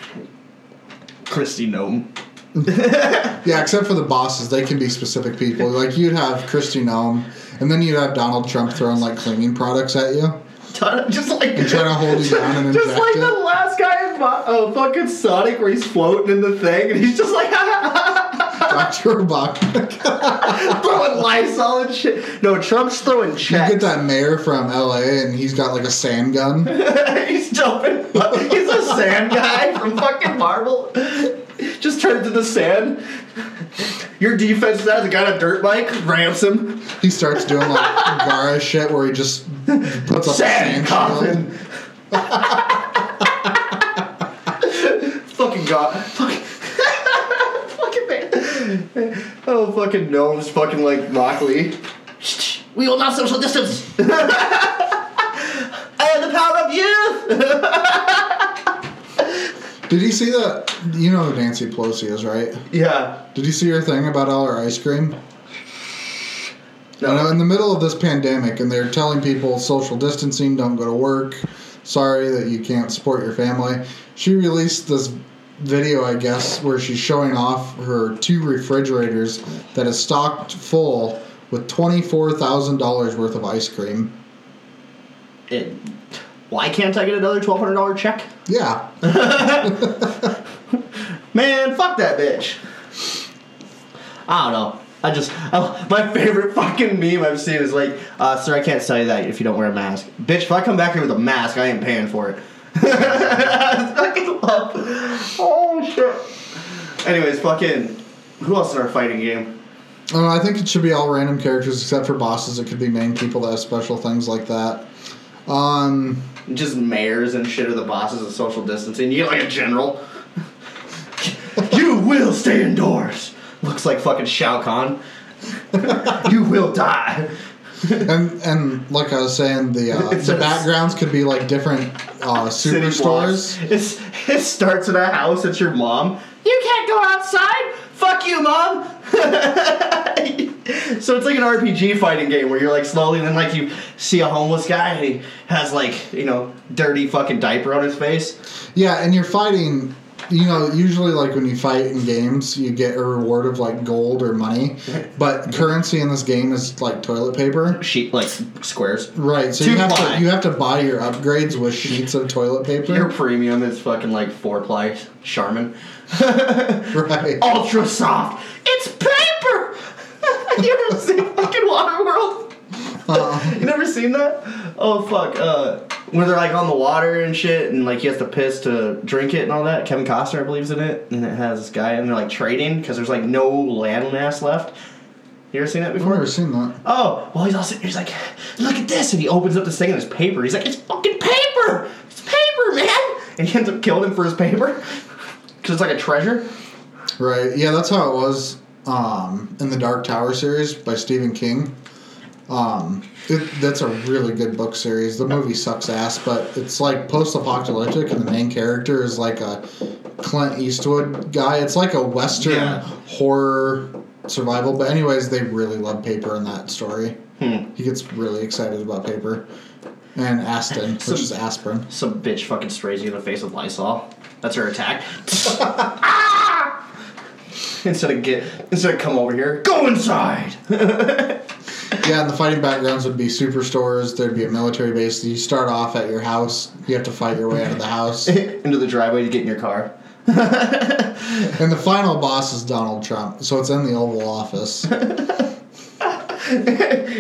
Kristi Noem. Yeah, except for the bosses, they can be specific people. Like you'd have Kristi Noem, and then you'd have Donald Trump throwing like cleaning products at you Just like and trying to hold you down and Just like it. the last guy in uh, fucking Sonic where he's floating in the thing and he's just like Dr. Throwing Lysol and shit. No, Trump's throwing You get that mayor from LA, and he's got like a sand gun. he's jumping. He's a sand guy from fucking Marvel. Just turns into the sand. Your defense has on a dirt bike, ramps him. He starts doing like Gaara shit where he just puts up Sand a sand coffin. fucking god. Fucking. fucking man. Oh, fucking gnomes, fucking like Lockley. We will not social distance. I have the power of youth. Did you see that? You know who Nancy Pelosi is, right? Yeah. Did you see her thing about all her ice cream? No. I know in the middle of this pandemic, and they're telling people social distancing, don't go to work. Sorry that you can't support your family. She released this video, I guess, where she's showing off her two refrigerators that is stocked full with twenty-four thousand dollars worth of ice cream. It, why can't I get another twelve hundred dollar check? Yeah, Man, fuck that bitch. I don't know. I just I, my favorite fucking meme I've seen is like, uh, "Sir, I can't sell you that if you don't wear a mask." Bitch, if I come back here with a mask, I ain't paying for it. Fucking love. Oh shit. Anyways, fucking. Who else in our fighting game? Uh, I think it should be all random characters except for bosses. It could be main people that have special things like that. Um, Just mayors and shit are the bosses of social distancing. You get like a general. you will stay indoors. Looks like fucking Shao Kahn. you will die. and and like I was saying, the uh, the backgrounds could be like different uh, superstores. it starts in a house. It's your mom. You can't go outside. Fuck you, mom. so it's like an RPG fighting game where you're like slowly, and then like you see a homeless guy and he has like you know dirty fucking diaper on his face. Yeah, and you're fighting. You know, usually like when you fight in games, you get a reward of like gold or money, but currency in this game is like toilet paper. Sheet like squares. Right, so Two you have ply. to you have to buy your upgrades with sheets of toilet paper. Your premium is fucking like four ply Charmin. right. Ultra soft. It's paper. you ever seen fucking Waterworld? You never seen that? Oh fuck. Uh, where they're like on the water and shit, and like he has to piss to drink it and all that. Kevin Costner, I believe, in it, and it has this guy, and they're like trading because there's like no land mass left. You ever seen that I've before? never seen that. Oh, well, he's all sitting, he's like, look at this, and he opens up this thing and it's paper. He's like, it's fucking paper. It's paper, man. And he ends up killing him for his paper because it's like a treasure. Right. Yeah, that's how it was um, in the Dark Tower series by Stephen King. Um, it, that's a really good book series. The movie sucks ass, but it's like post-apocalyptic, and the main character is like a Clint Eastwood guy. It's like a western Yeah. horror survival. But anyways, they really love paper in that story. Hmm. He gets really excited about paper and astin, Some- which is aspirin. Some bitch fucking sprays you in the face with Lysol. That's her attack. Instead of get, instead of come over here, go inside. Yeah, and the fighting backgrounds would be superstores. There'd be a military base. You start off at your house. You have to fight your way out of the house. Into the driveway to get in your car. And the final boss is Donald Trump. So it's in the Oval Office.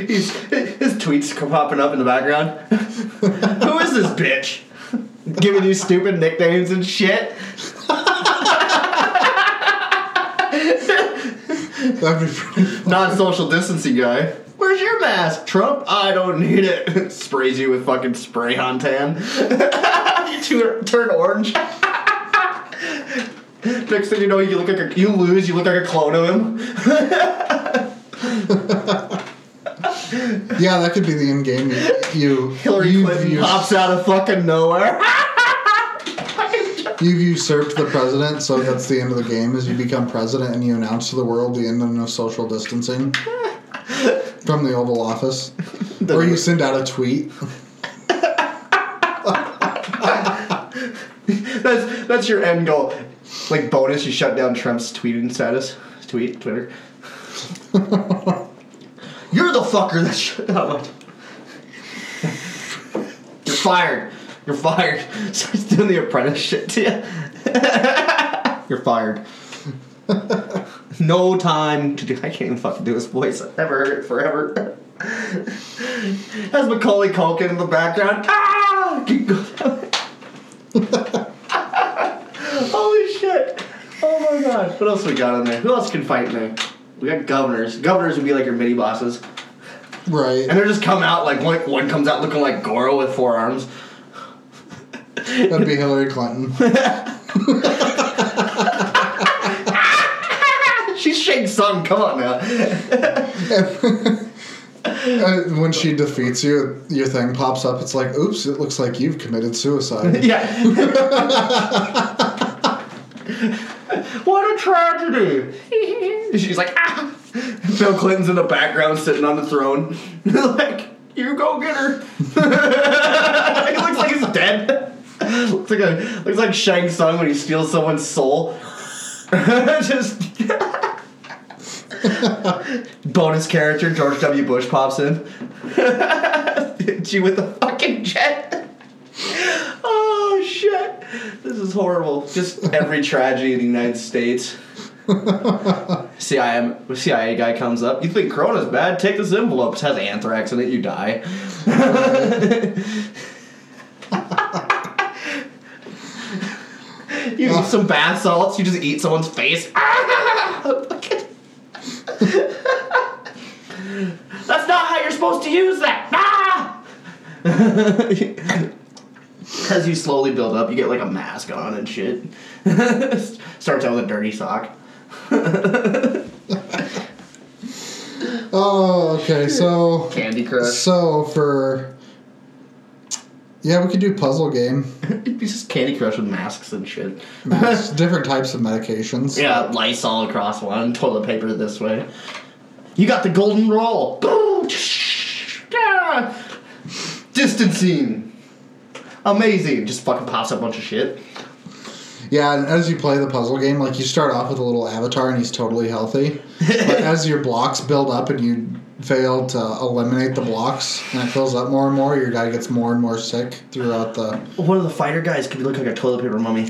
He's, his tweets come popping up in the background. Who is this bitch? Giving you stupid nicknames and shit. That'd be pretty. Non-social distancing guy. Where's your mask, Trump? I don't need it. Sprays you with fucking spray on tan. you turn- turn orange. Next thing you know, you look like a, you lose. You look like a clone of him. Yeah, that could be the end game. You, you Hillary you've, Clinton us- pops out of fucking nowhere. you've usurped the president, so that's the end of the game. Is you become president and you announce to the world the end of social distancing from the Oval Office, or you send out a tweet. that's that's your end goal. Like bonus, you shut down Trump's tweeting status. Tweet Twitter. You're the fucker that shut down. You're fired. You're fired. Starts doing the apprentice shit to you. You're fired. no time to do. I can't even fucking do his voice. I've never heard it forever. Has Macaulay Culkin in the background. Ah! Keep going. Holy shit! Oh my god. What else we got in there? Who else can fight in there? We got governors. Governors would be like your mini bosses. Right. And they're just come out like one, one comes out looking like Goro with four arms. That'd be Hillary Clinton. Tsung, come on now. Uh, when she defeats you, your thing pops up. It's like, oops, it looks like you've committed suicide. yeah. what a tragedy. She's like, ah. Bill Clinton's in the background sitting on the throne. like, you go get her. he looks like he's dead. looks like a looks like Shang Tsung when he steals someone's soul. Just bonus character George W. Bush pops in. Hits you with the fucking jet. Oh shit! This is horrible. Just every tragedy in the United States. CIA, CIA guy comes up. You think Corona's bad? Take this envelope. It has anthrax in it. You die. you eat some bath salts. You just eat someone's face. Ah! That's not how you're supposed to use that. Ah! As you slowly build up, you get like a mask on and shit. Starts out with a dirty sock. Oh, okay. So, Candy Crush. so for yeah, we could do puzzle game. It'd be just Candy Crush with masks and shit. Max, different types of medications. Yeah, Lysol across one, toilet paper this way. You got the golden roll. Distancing. Amazing. Just fucking pops up a bunch of shit. Yeah, and as you play the puzzle game, like you start off with a little avatar and he's totally healthy. but as your blocks build up and you fail to eliminate the blocks and it fills up more and more, your guy gets more and more sick throughout the. One of the fighter guys could look like a toilet paper mummy.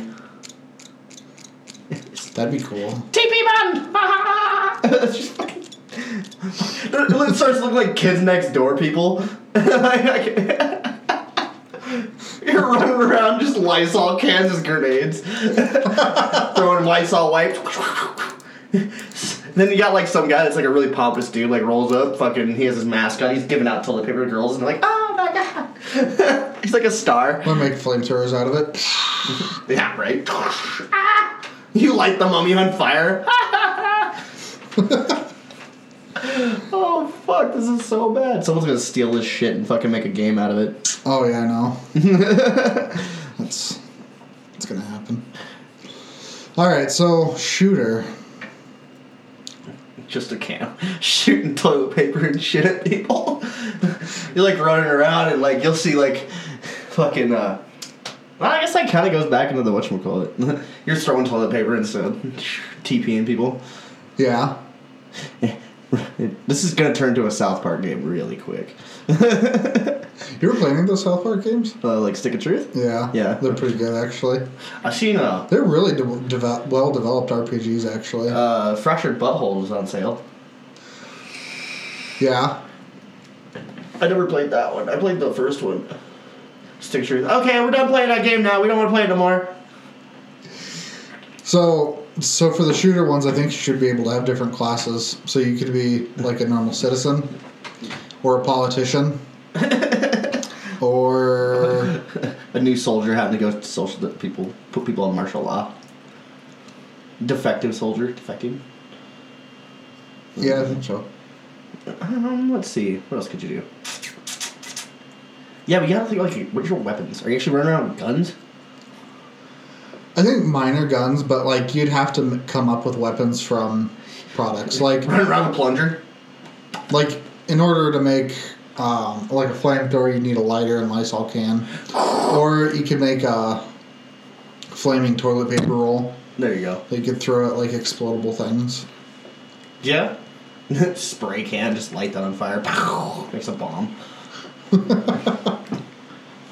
That'd be cool. TP man! It's just fucking. It starts to look like kids next door people. You're running around just Lysol cans as grenades, throwing Lysol wipes. then you got like some guy that's like a really pompous dude, like rolls up, fucking, he has his mask on, he's giving out toilet paper to girls, and they're like, oh my god. he's like a star. We'll make flamethrowers out of it. Yeah, right. Ah! you light the mummy on fire. oh fuck, this is so bad. Someone's gonna steal this shit and fucking make a game out of it. Oh yeah, I know. that's that's gonna happen. All right, so shooter. Just a cam shooting toilet paper and shit at people. You're like running around and like you'll see like fucking uh well, I guess that kind of goes back into the whatchamacallit. You're throwing toilet paper instead. Of TPing people. Yeah. This is gonna turn to a South Park game really quick. You were playing those South Park games? Uh, like Stick of Truth? Yeah. Yeah. They're pretty good actually. I've seen uh, They're really de- deve- well developed RPGs actually. uh, Fractured But Whole was on sale. Yeah. I never played that one. I played the first one. Stick of truth. Okay, we're done playing that game now. We don't want to play it no more. So, so for the shooter ones, I think you should be able to have different classes. So you could be like a normal citizen, or a politician, or A new soldier having to go to social people, put people on martial law. Defective soldier, defecting. yeah, I think so. Um, let's see. What else could you do? Yeah, but you gotta think like, what's your weapons? Are you actually running around with guns? I think minor guns, but like you'd have to m- come up with weapons from products. Like, Running around with plunger? like in order to make um, like a flamethrower, you need a lighter and Lysol can, or you could make a flaming toilet paper roll. There you go. that You could throw at like explodable things. Yeah. Spray can, just light that on fire. Pow! Makes a bomb.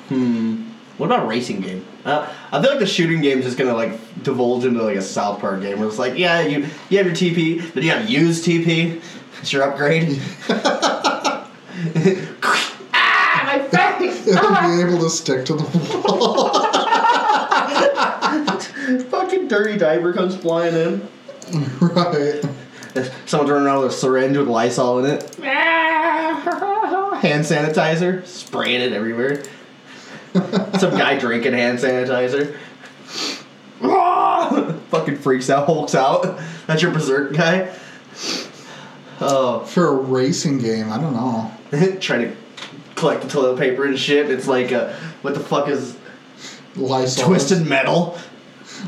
hmm. What about a racing game? Uh, I feel like the shooting game is just gonna like divulge into like a South Park game where it's like, yeah, you you have your TP, but you have used TP. It's your upgrade. ah, my face! It would be able to stick to the wall. Fucking dirty diaper comes flying in. right. Someone's running around with a syringe with Lysol in it. hand sanitizer, spraying it everywhere. Some guy drinking hand sanitizer. Fucking freaks out, hulks out. That's your berserk guy. Oh, For a racing game, I don't know. trying to collect the toilet paper and shit. It's like, uh, what the fuck is Lysol. twisted metal?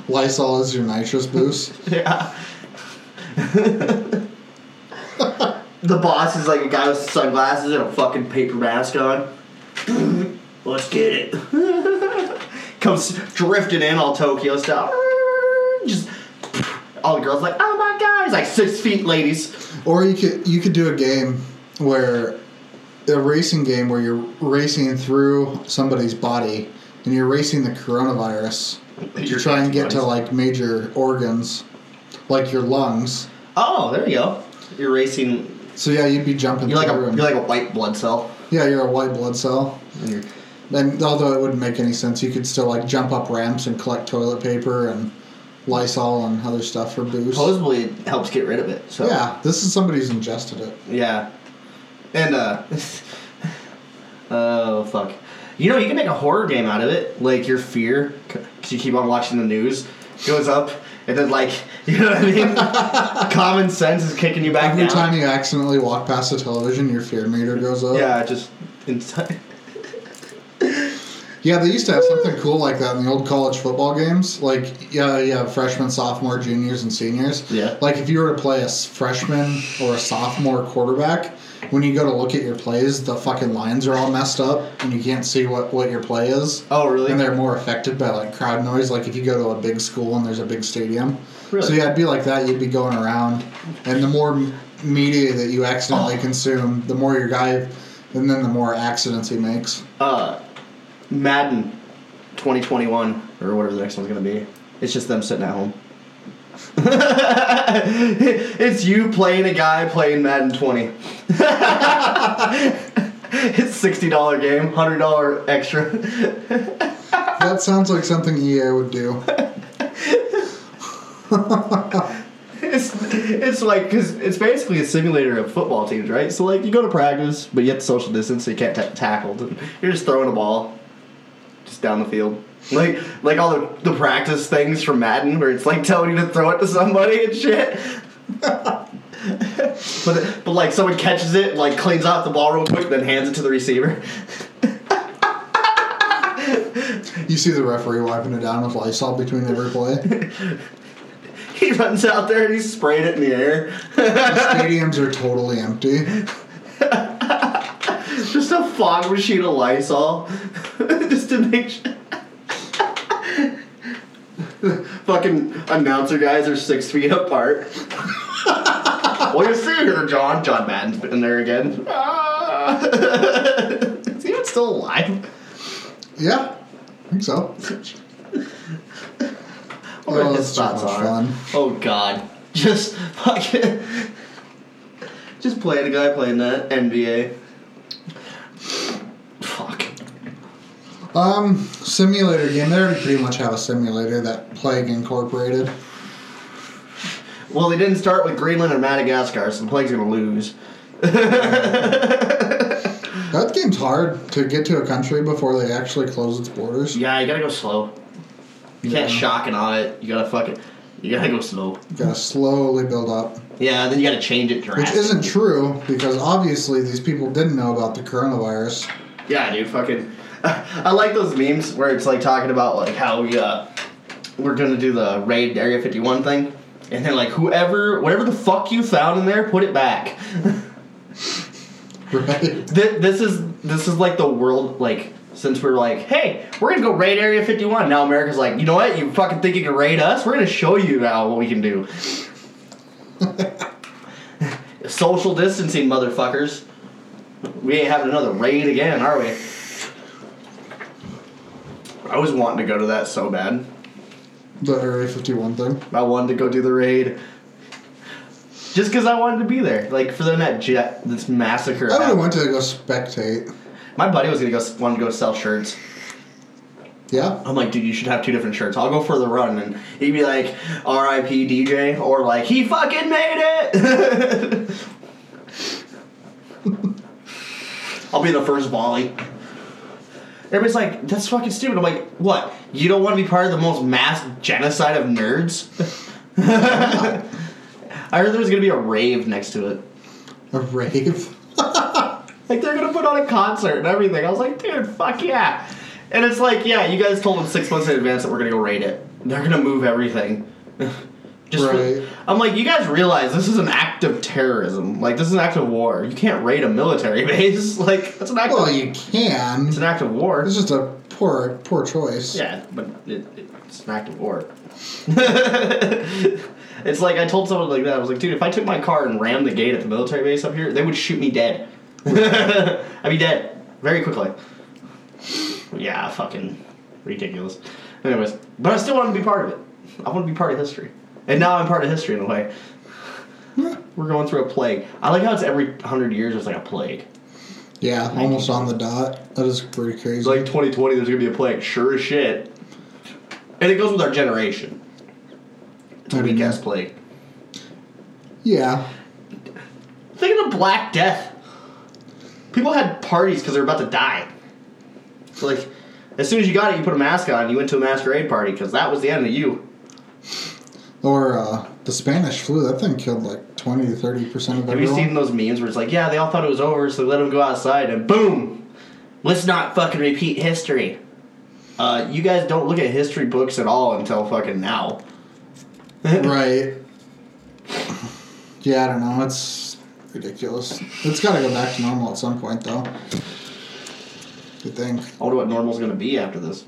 Lysol is your nitrous boost. Yeah. the boss is like a guy with sunglasses and a fucking paper mask on. Let's get it. Comes drifting in all Tokyo style. Just all the girls like, oh my god, he's like six feet, ladies. Or you could you could do a game where a racing game where you're racing through somebody's body and you're racing the coronavirus to Your try and get to like major organs, like your lungs. Oh, there you go. You're racing. So yeah, you'd be jumping. You're like a through you're like a white blood cell. yeah, you're a white blood cell. And you're- And although it wouldn't make any sense, you could still like jump up ramps and collect toilet paper and Lysol and other stuff for booze. Supposedly it helps get rid of it. So Yeah, this is somebody who's ingested it. Yeah. And uh Oh fuck. You know, you can make a horror game out of it. Like your fear cuz you keep on watching the news goes up and then like, you know what I mean? Common sense is kicking you back Every down. time you accidentally walk past the television, your fear meter goes up. Yeah, just inside. Yeah, they used to have something cool like that in the old college football games. Like, yeah, you have freshmen, sophomore, juniors, and seniors. Yeah. Like, if you were to play a freshman or a sophomore quarterback, when you go to look at your plays, the fucking lines are all messed up and you can't see what, what your play is. Oh, really? And they're more affected by like crowd noise. Like if you go to a big school and there's a big stadium. Really? So yeah, it'd be like that. You'd be going around, and the more media that you accidentally Oh. consume, the more your guy, and then the more accidents he makes. uh Madden 2021 or whatever the next one's going to be. It's just them sitting at home. it's you playing a guy playing Madden 20. it's sixty dollar game, hundred dollar extra. That sounds like something EA would do. It's it's like because it's basically a simulator of football teams, right? So like you go to practice, but you have to social distance, so you can't t- tackle. You're just throwing a ball, just down the field. Like like all the, the practice things from Madden, where it's like telling you to throw it to somebody and shit. but but like someone catches it, like cleans off the ball real quick, then hands it to the receiver. You see the referee wiping it down with Lysol between every play. He runs out there and he's spraying it in the air. the Stadiums are totally empty. Just fog machine of Lysol. Just to make sure. Fucking announcer guys are six feet apart. what do you see here, John? John Madden's been there again. Ah. Is he even still alive? Yeah, I think so. I wonder Oh, what that's his so thoughts much are. fun. Oh god. Just fucking Just playing a guy playing that NBA. Um, simulator game. They already pretty much have a simulator that Plague incorporated. Well, they didn't start with Greenland or Madagascar, so the plague's gonna lose. That game's hard to get to a country before they actually close its borders. Yeah, you gotta go slow. You can't shock and awe it. You gotta fucking. You gotta go slow. You gotta slowly build up. Yeah, then you gotta change it Which isn't true because obviously these people didn't know about the coronavirus. Yeah, dude, fucking. I like those memes where it's like talking about like how we uh we're gonna do the raid Area 51 thing, and then like whoever, whatever the fuck you found in there, put it back. Right? Th- this is this is like the world like since we're like, hey, we're gonna go raid Area 51. Now America's like, you know what? You fucking think you can raid us? We're gonna show you now what we can do. Social distancing, motherfuckers. We ain't having another raid again, are we? I was wanting to go to that so bad. The Area 51 thing. I wanted to go do the raid. Just because I wanted to be there, like for them that jet, this massacre. I would have went to go spectate. My buddy was gonna go want to go sell shirts. Yeah? I'm like, dude, you should have two different shirts. I'll go for the run, and he'd be like, "R.I.P. DJ," or like, "He fucking made it." I'll be the first volley. Everybody's like, "That's fucking stupid." I'm like, "What? You don't want to be part of the most mass genocide of nerds?" I heard there was gonna be a rave next to it. A rave. Like they're gonna put on a concert and everything. I was like, dude, fuck yeah. And it's like, yeah, you guys told them six months in advance that we're gonna go raid it. They're gonna move everything. Just Right. I'm like, you guys realize this is an act of terrorism. Like this is an act of war. You can't raid a military base. Like that's an act Well, of you can. it's an act of war. It's just a poor, poor choice. Yeah, but it, it's an act of war. it's like I told someone like that. I was like, dude, if I took my car and rammed the gate at the military base up here, they would shoot me dead. I'd be dead very quickly. Yeah, fucking ridiculous. Anyways, but I still want to be part of it. I want to be part of history, and now I'm part of history in a way. We're going through a plague. I like how it's every hundred years. It's like a plague. Yeah, almost on the dot. That is pretty crazy. It's like 2020. There's gonna be a plague. Sure as shit. And it goes with our generation. It's a I weak mean, ass plague. yeah. Think of the Black Death. People had parties because they're about to die. So like, as soon as you got it, you put a mask on. You went to a masquerade party because that was the end of you. Or uh, the Spanish flu. That thing killed like 20 to 30% of Have you everyone. seen those memes where it's like, yeah, they all thought it was over, so they let them go outside, and boom, let's not fucking repeat history. Uh, you guys don't look at history books at all until fucking now. right. Yeah, I don't know. It's ridiculous. It's got to go back to normal at some point, though. Good thing. I wonder what normal's gonna be after this.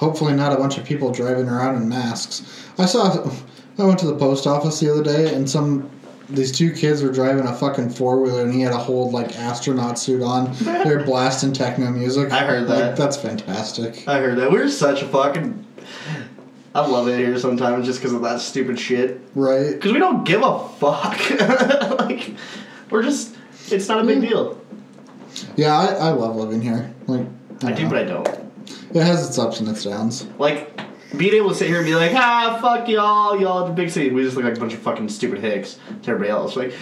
Hopefully, not a bunch of people driving around in masks. I saw. I went to the post office the other day, and some these two kids were driving a fucking four wheeler, and he had a whole like astronaut suit on. They're blasting techno music. I heard Like, that. that's fantastic. I heard that. We're such a fucking. I love it here sometimes just because of that stupid shit. Right. Because we don't give a fuck. like, we're just. It's not a big deal. Yeah, I, I love living here. Like I do, know. but I don't. It has its ups and its downs. Like, being able to sit here and be like, ah, fuck y'all, y'all, the big city. We just look like a bunch of fucking stupid hicks to everybody else. Like,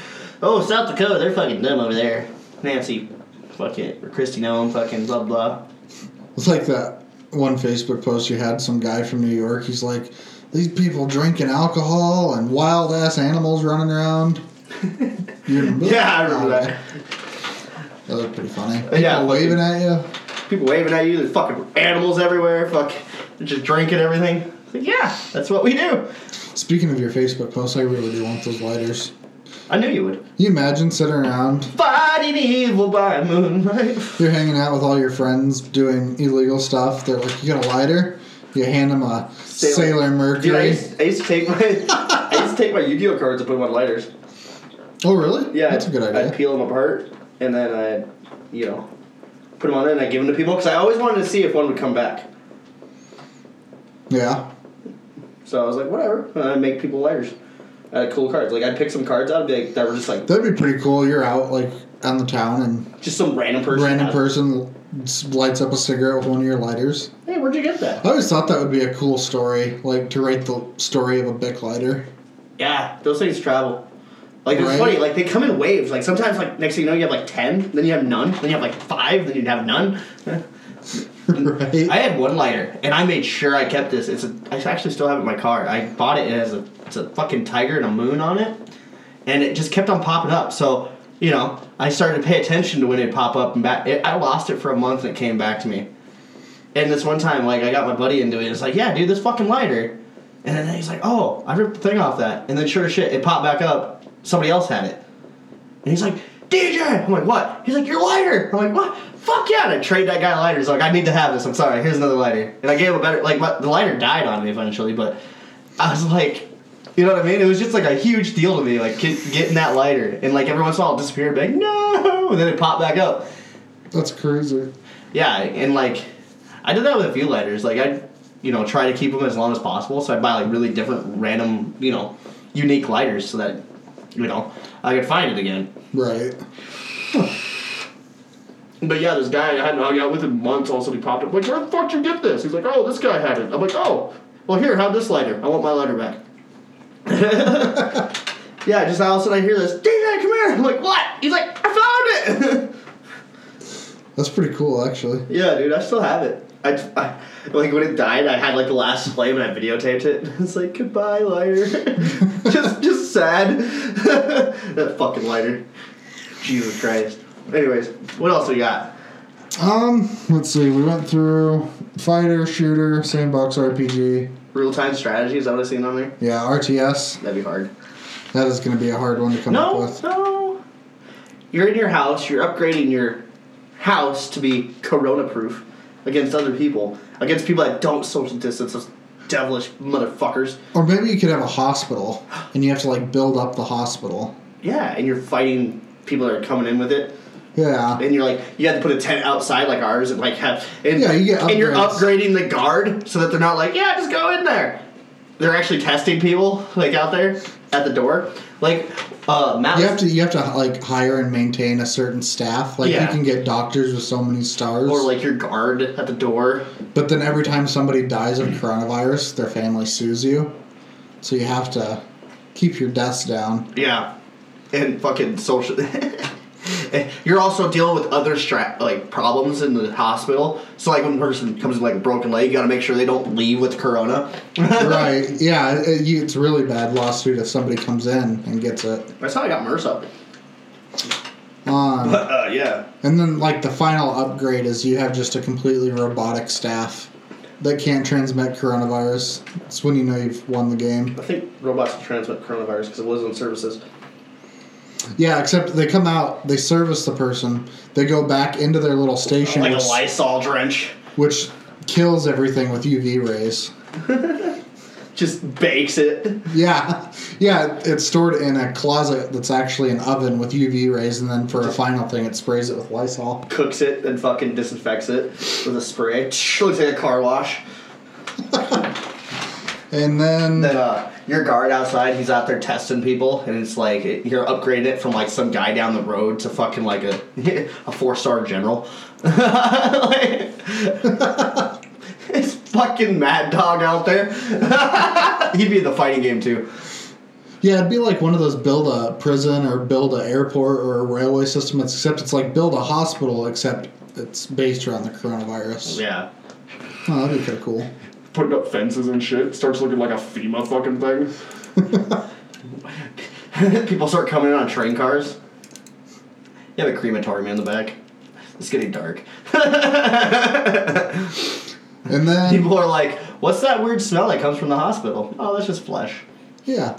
oh, South Dakota, they're fucking dumb over there. Nancy, fuck it. Or Kristi Noem, fucking blah blah. It's like that one Facebook post you had. Some guy from New York. He's like, these people drinking alcohol and wild ass animals running around. Yeah, I remember that. That was pretty funny. People Yeah, waving at you. People waving at you, there's fucking animals everywhere, fuck, they're just drinking everything. Like, yeah, that's what we do. Speaking of your Facebook posts, I really do want those lighters. I knew you would. You imagine sitting around, Fighting evil by moonlight. you're hanging out with all your friends doing illegal stuff. They're like, you got a lighter? You hand them a Sailor- Sailor, Dude, I Mercury. used, I used to take my I used to take my Yu-Gi-Oh cards and put them on lighters. oh, really? Yeah, That's a good idea. I'd peel them apart and then I'd, you know, put them on there and I'd give them to people because I always wanted to see if one would come back. Yeah. So I was like, whatever, and I'd make people lighters. I uh, had cool cards. Like I'd pick some cards out, and be like, that were just like That'd be pretty cool. You're out like on the town and just some random person. random person lights up a cigarette with one of your lighters. Hey, where'd you get that? I always thought that would be a cool story, like to write the story of a Bic lighter. Yeah, those things travel. Like it's Right. funny, like they come in waves. Like sometimes, like next thing you know, you have like ten, then you have none, then you have like five, then you have none. right? I had one lighter, and I made sure I kept this. It's a, I actually still have it in my car. I bought it. It has a it's a fucking tiger and a moon on it, and it just kept on popping up. So you know, I started to pay attention to when it pop up and back. It, I lost it for a month, and it came back to me. And this one time, like I got my buddy into it. It's like, yeah, dude, this fucking lighter. And then he's like, oh, I ripped the thing off that. And then sure as shit, it popped back up. Somebody else had it. And he's like, DJ! I'm like, what? He's like, your lighter! I'm like, what? Fuck yeah! And I trade that guy lighter lighters. Like, I need to have this. I'm sorry. Here's another lighter. And I gave him a better, like, my, the lighter died on me eventually, but I was like, you know what I mean? It was just like a huge deal to me, like getting that lighter. And like every once in a while it disappeared, be like, no! And then it popped back up. That's crazy. Yeah, and like, I did that with a few lighters. Like, I, you know, try to keep them as long as possible. So I buy like really different, random, you know, unique lighters so that, you know, I could find it again. Right. But yeah, this guy I hadn't hung out with in months. All of a sudden he popped up. Like, where the fuck did you get this? He's like, oh, this guy had it. I'm like, oh, well here, have this lighter. I want my lighter back. Yeah, just all of a sudden I hear this, DJ, come here. I'm like, what? He's like, I found it. That's pretty cool, actually. yeah, dude, I still have it. I, I like when it died, I had like the last flame and I videotaped it. It's like goodbye lighter, just just sad. that fucking lighter. Jesus Christ. Anyways, what else we got? Um, let's see. We went through fighter, shooter, sandbox RPG. Real time strategy is that what I seen on there? Yeah, RTS. That'd be hard. That is going to be a hard one to come up No, with. no. You're in your house. You're upgrading your house to be corona proof against other people, against people that don't social distance. Devilish motherfuckers. Or maybe you could have a hospital, and you have to like build up the hospital. Yeah, and you're fighting people that are coming in with it. Yeah. And you're like, you have to put a tent outside like ours, and like have, and, Yeah, you and you're upgrading the guard so that they're not like, yeah, just go in there. They're actually testing people like out there at the door, like uh, Matt. You have to you have to like hire and maintain a certain staff. Like Yeah. you can get doctors with so many stars. or like your guard at the door. but then every time somebody dies of coronavirus, their family sues you. So you have to keep your deaths down. Yeah, and fucking social. You're also dealing with other stra- like problems in the hospital. So like when a person comes with like a broken leg, you got to make sure they don't leave with corona. right. Yeah. It, you, it's really bad lawsuit if somebody comes in and gets it. That's how I got MRSA. Um, But uh, yeah, and then like the final upgrade is you have just a completely robotic staff that can't transmit coronavirus. It's when you know you've won the game. I think robots can transmit coronavirus because it lives on services. Yeah, except they come out, they service the person, they go back into their little station, Like a Lysol drench, which kills everything with UV rays. just bakes it. Yeah, yeah, it's stored in a closet that's actually an oven with UV rays, and then for a final thing, it sprays it with Lysol. Cooks it and fucking disinfects it with a spray. Looks like a car wash. And then, Then uh, your guard outside, he's out there testing people, and it's like you're upgrading it from like some guy down the road to fucking like a a four star general. Like- it's fucking Mad Dog out there. He'd be in the fighting game too. yeah, it'd be like one of those build a prison or build a airport or a railway system, except it's like build a hospital, except it's based around the coronavirus. Yeah. Oh, that'd be kind of cool. Putting up fences and shit. Starts looking like a FEMA fucking thing. People start coming in on train cars. You have a crematorium in the back. It's getting dark. And then, People are like, "What's that weird smell that comes from the hospital?" Oh, that's just flesh. yeah,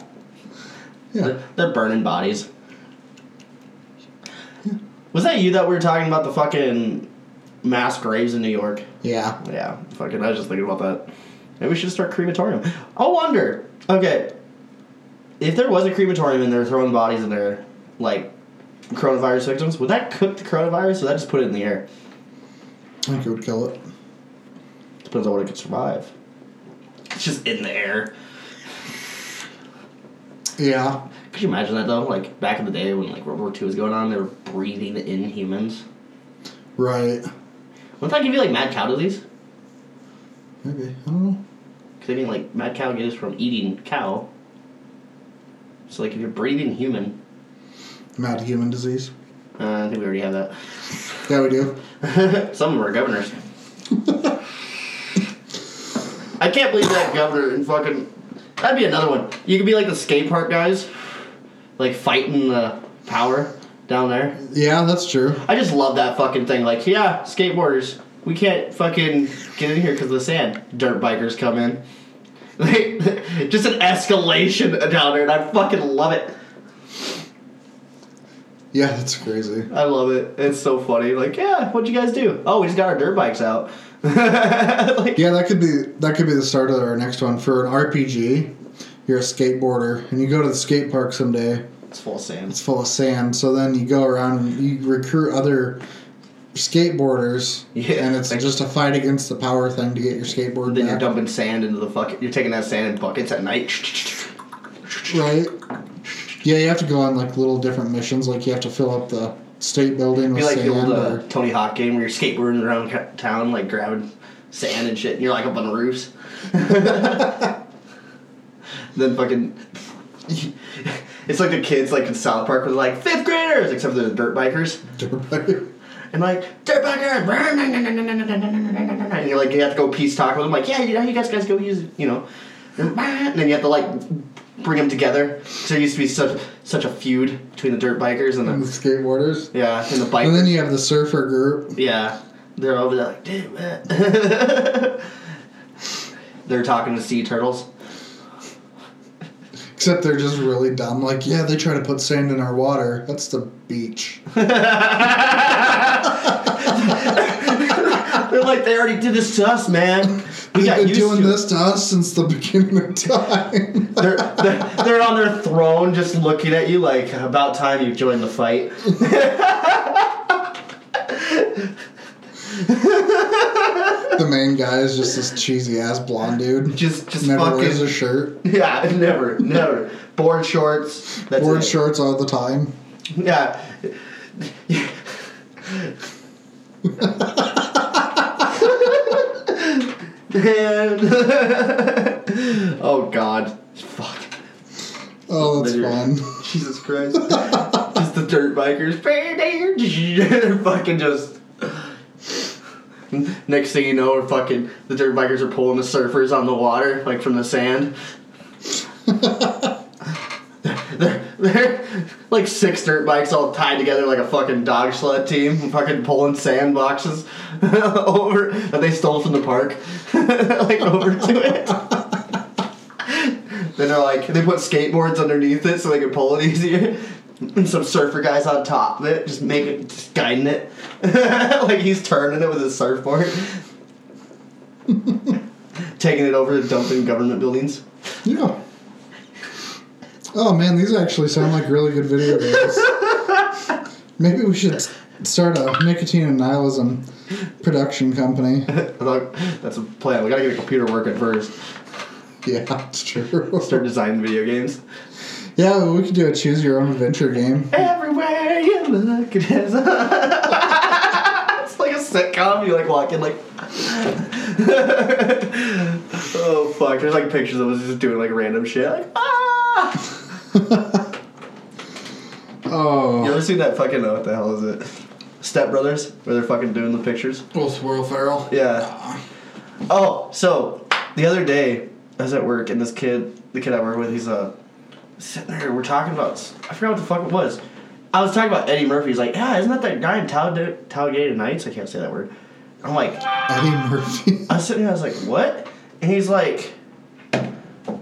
yeah. They're, they're burning bodies. Was that you that we were talking about the fucking mass graves in New York? Yeah. Yeah, fucking. I was just thinking about that. Maybe we should start crematorium. I wonder. Okay, if there was a crematorium and they're throwing bodies in there, like coronavirus victims, would that cook the coronavirus? Or would that just put it in the air? I think it would kill it. Depends on what it could survive. It's just in the air. Yeah. Could you imagine that though? Like back in the day when like World War II was going on, they were breathing in humans. Right. Wouldn't that give you like mad cow disease? Maybe. I don't know. I mean, like mad cow gets from eating cow. So like if you're breathing human, Mad human disease. uh, I think we already have that. Yeah, we do. Some of them are governors. I can't believe that governor and fucking. That'd be another one. You could be like the skate park guys, like fighting the power down there. Yeah, that's true. I just love that fucking thing. Like, yeah, skateboarders, we can't fucking get in here because of the sand. Dirt bikers come in. Like, just an escalation down there, and I fucking love it. Yeah, that's crazy. I love it. It's so funny. Like, yeah, what'd you guys do? Oh, we just got our dirt bikes out. like, Yeah, that could be that could be the start of our next one for an RPG. You're a skateboarder and you go to the skate park someday. it's full of sand. It's full of sand, so then you go around and you recruit other skateboarders, Yeah. and it's like, just a fight against the power thing to get your skateboard Then you're dumping sand into the fucking. You're taking that sand in buckets at night. Right. Yeah, you have to go on like little different missions. Like you have to fill up the state building Be with like the sand. old uh, or, Tony Hawk game where you're skateboarding around town, like grabbing sand and shit, and you're like up on the roofs. then fucking. It's like the kids like in South Park with like fifth graders, except for the dirt bikers. dirt bikers. And like, dirt bikers! And you're like, you have to go peace talk with them, like, yeah, you know, you guys guys go use, you know. And then you have to like bring them together. So there used to be such such a feud between the dirt bikers and and the the skateboarders. yeah and the bikers. And then you have the surfer group. Yeah, they're over there like, damn it. they're talking to sea turtles. Except they're just really dumb. Like, yeah, they try to put sand in our water. That's the beach. They're like, they already did this to us, man. We They've got been doing to this to us since the beginning of time. They're, they're, they're on their throne just looking at you like, about time you joined the fight. the main guy is just this cheesy ass blonde dude. Just, just Never fucking. wears a shirt. Yeah, never, never. Board shorts. That's Board it. shorts all the time. Yeah. Oh God. Fuck. Oh, that's fun. Jesus Christ. just the dirt bikers. They're fucking just. Next thing you know, we're fucking the dirt bikers are pulling the surfers on the water, like from the sand. they're, they're like six dirt bikes all tied together like a fucking dog sled team, fucking pulling sand boxes over that they stole from the park, like over to it. Then they're like, they put skateboards underneath it so they can pull it easier. And some surfer guys on top of it, just making, it, just guiding it. like he's turning it with his surfboard. Taking it over to dumping government buildings. Yeah. Oh man, these actually sound like really good video games. Maybe we should start a nicotine and nihilism production company. That's a plan. We gotta get a computer working first. Yeah, that's true. Start designing video games. Yeah, we could do a choose your own adventure game. Everywhere you look, it is. it's like a sitcom. You like walk in like. oh fuck! There's like pictures of us just doing like random shit. Like ah. Oh, You ever seen that fucking uh, what the hell is it? Step Brothers, where they're fucking doing the pictures. with Will Ferrell. Yeah. Oh, so the other day I was at work and this kid, the kid I work with, he's uh sitting there. We're talking about I forgot what the fuck it was. I was talking about Eddie Murphy. He's like, yeah, isn't that that guy in Talladega, Talladega Nights? I can't say that word. I'm like, Eddie Murphy. I was sitting there. I was like, what? And he's like,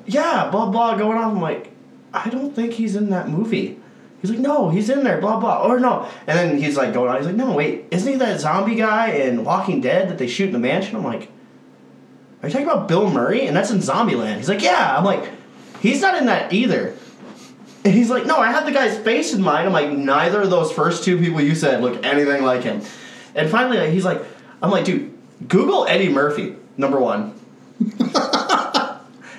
yeah, blah blah, going off. I'm like, I don't think he's in that movie. He's like, no, he's in there, blah blah, or no. And then he's like going on. He's like, no, wait, isn't he that zombie guy in Walking Dead that they shoot in the mansion? I'm like, are you talking about Bill Murray? And that's in Zombieland. He's like, yeah. I'm like, he's not in that either. And he's like, no, I have the guy's face in mind. I'm like, neither of those first two people you said look anything like him. And finally, he's like, I'm like, dude, Google Eddie Murphy, number one.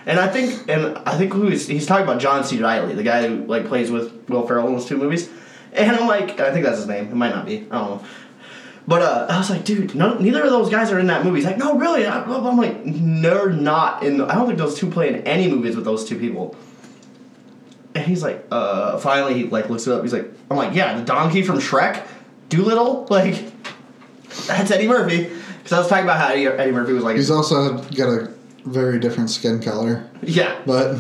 and I think, and I think who he's, he's talking about John C. Reilly, the guy who like plays with Will Ferrell in those two movies. And I'm like, I think that's his name. It might not be. I don't know. But uh, I was like, dude, no, neither of those guys are in that movie. He's like, no, really? I- I'm like, they're not in. The, I don't think those two play in any movies with those two people. And he's like, uh, finally, he like looks it up. He's like, I'm like, yeah, the donkey from Shrek, Doolittle, like, that's Eddie Murphy. Because I was talking about how Eddie Murphy was like, He's also got a very different skin color, yeah, but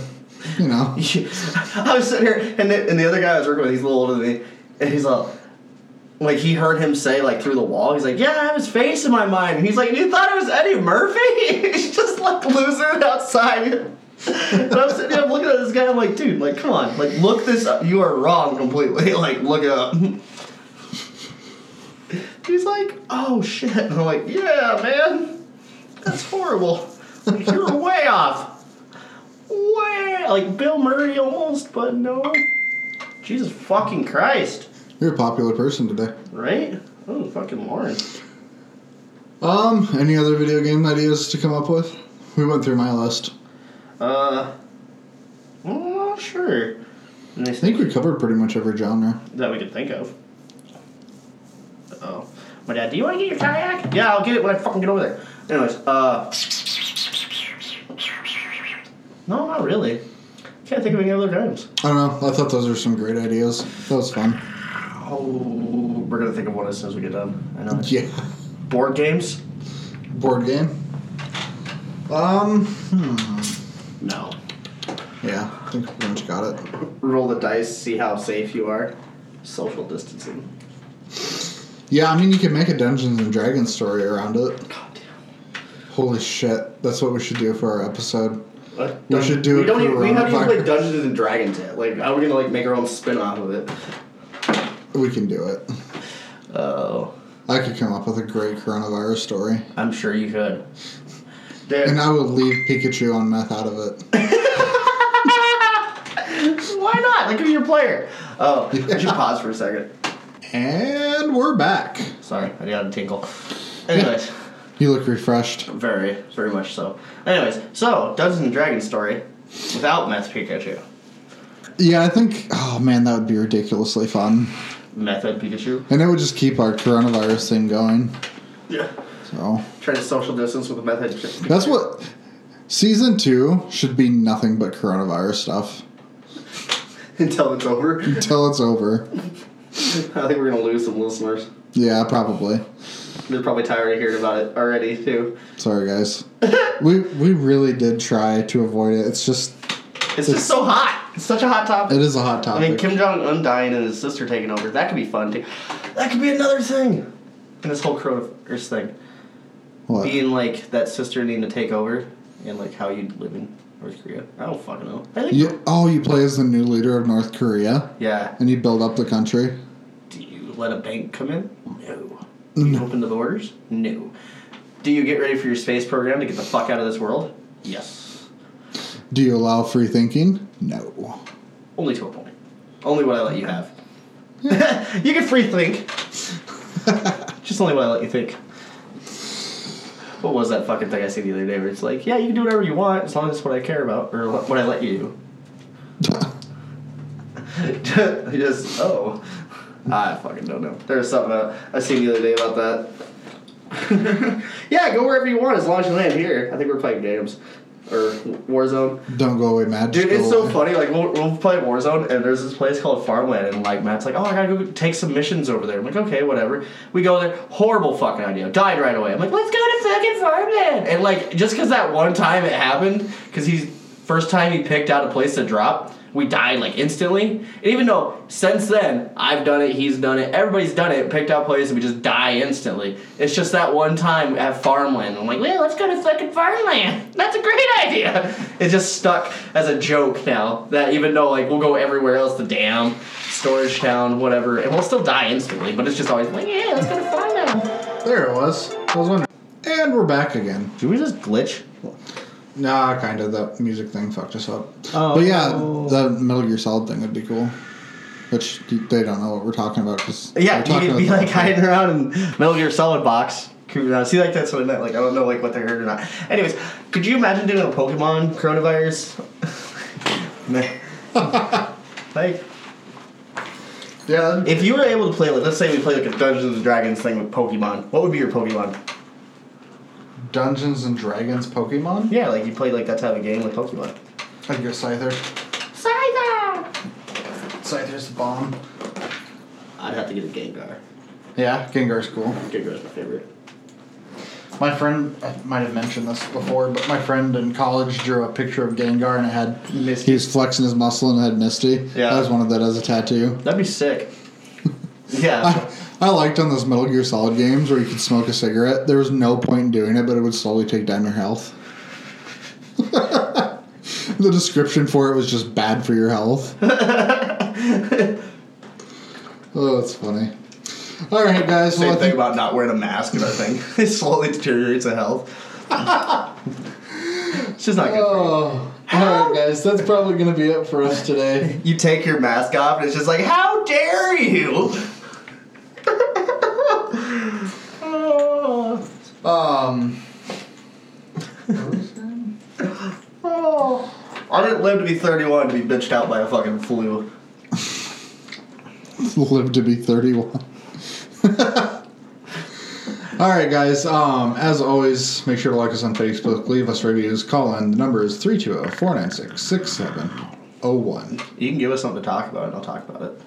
you know, I was sitting here, and the, and the other guy I was working with, he's a little older than me, and he's like, like he heard him say like through the wall, he's like, yeah, I have his face in my mind. And he's like, you thought it was Eddie Murphy? he's just like losing it outside. and I'm sitting here, I'm looking at this guy, I'm like, dude, like, come on, like, look this up. You are wrong completely. Like, look it up. He's like, oh shit. And I'm like, yeah, man, that's horrible. Like, you're way off. Way like Bill Murray almost, but no. Jesus fucking Christ. you're a popular person today. Right? Oh, fucking Lauren. Um, any other video game ideas to come up with? We went through my list. Uh, I'm not sure. I think we covered pretty much every genre. that we could think of. Oh, my dad. Do you want to get your kayak? Yeah, I'll get it when I fucking get over there. Anyways, uh, no, not really. Can't think of any other games. I don't know. I thought those were some great ideas. That was fun. Oh, we're gonna think of one as soon as we get done. I know. Yeah. Board games? Board game. Um. Hmm. No. Yeah, I think we pretty much got it. Roll the dice, see how safe you are. Social distancing. Yeah, I mean, you could make a Dungeons and Dragons story around it. God damn. Holy shit, that's what we should do for our episode. What? We should do we a don't even, we haven't even played Dungeons and Dragons yet. Like, how are we gonna like make our own spin off of it? We can do it. Oh, I could come up with a great coronavirus story, I'm sure you could. Dude, and I would leave Pikachu on meth out of it. why not? Like, who's your player? Oh, I should pause for a second. And we're back. Sorry, I got a tinkle. Anyways, You look refreshed. very, very much so. Anyways, so Dungeons and Dragons story without Meth Pikachu. Yeah, I think. Oh man, that would be ridiculously fun, Method Pikachu. and it would just keep our coronavirus thing going. Yeah. So Try to social distance with a method. Pikachu. That's what season two should be. Nothing but coronavirus stuff until it's over. until it's over. I think we're gonna lose some listeners. Yeah, probably. They're probably tired of hearing about it already too. Sorry, guys. we we really did try to avoid it. It's just It's just so hot. It's such a hot topic. it is a hot topic. I mean, Kim Jong Un dying and his sister taking over. That could be fun too. That could be another thing. In this whole coronavirus thing, what? being like that sister needing to take over, and like how you live in North Korea. I don't fucking know. I think. You, oh, you play as the new leader of North Korea, Yeah. and you build up the country. Do you let a bank come in? No. Do you open the borders? No. Do you get ready for your space program to get the fuck out of this world? Yes. Do you allow free thinking? No. Only to a point. Only what I let you have. you can free think. Just only what I let you think. What was that fucking thing I seen the other day where it's like, yeah, you can do whatever you want as long as it's what I care about or what I let you do. Just, oh. I fucking don't know. There's something uh, I seen the other day about that. yeah, go wherever you want as long as you land here. I think we're playing games. Or Warzone. Don't go away, Matt. Just Dude, it's so away. funny. Like we'll, we'll play Warzone, and there's this place called Farmland, and like Matt's like, "Oh, I gotta go take some missions over there." I'm like, "Okay, whatever." We go there. Horrible fucking idea. Died right away. I'm like, "Let's go to fucking Farmland." And like, just because that one time it happened, because he's first time he picked out a place to drop, we died like instantly. And even though since then I've done it, he's done it, everybody's done it, picked out places, and we just die instantly. It's just that one time at Farmland. I'm like, well, let's go to fucking Farmland. That's a great idea. It just stuck as a joke now. That even though like we'll go everywhere else, the dam, storage town, whatever, and we'll still die instantly. But it's just always like, yeah, let's go to Farmland. There it was. I was wondering. And we're back again. Did we just glitch? Nah, kind of. That music thing fucked us up. Oh. But yeah, the Metal Gear Solid thing would be cool. Which they don't know what we're talking about because Yeah, you could be like hiding around in Metal Gear Solid box Uh, see, like that's what I meant. Like I don't know, like what they heard or not. Anyways, could you imagine doing a Pokemon coronavirus? Man. like, Yeah. if you were able to play, like, let's say we play like a Dungeons and Dragons thing with Pokemon. What would be your Pokemon? Dungeons and Dragons Pokemon. Yeah, like you played like that type of game with Pokemon. I'd go Scyther. Scyther. Scyther's the bomb. I'd have to get a Gengar. Yeah, Gengar's cool. Gengar's my favorite. My friend, I might have mentioned this before, but my friend in college drew a picture of Gengar and it had Misty. he was flexing his muscle and it had Misty. Yeah. I was wanted that as a tattoo. That'd be sick. yeah. I, I liked on those Metal Gear Solid games where you could smoke a cigarette. There was no point in doing it, but it would slowly take down your health. the description for it was just bad for your health. oh, that's funny. All right, guys. Same well, I thing think- about not wearing a mask and everything. it slowly deteriorates the health. it's just not good for Oh, all right, guys. That's probably going to be it for us today. You take your mask off and it's just like, how dare you? Um, oh. I didn't live to be 31 to be bitched out by a fucking flu. live to be 31. All right, guys. Um, as always, make sure to like us on Facebook, leave us reviews, call in. The number is 320 496 6701. You can give us something to talk about and I'll talk about it.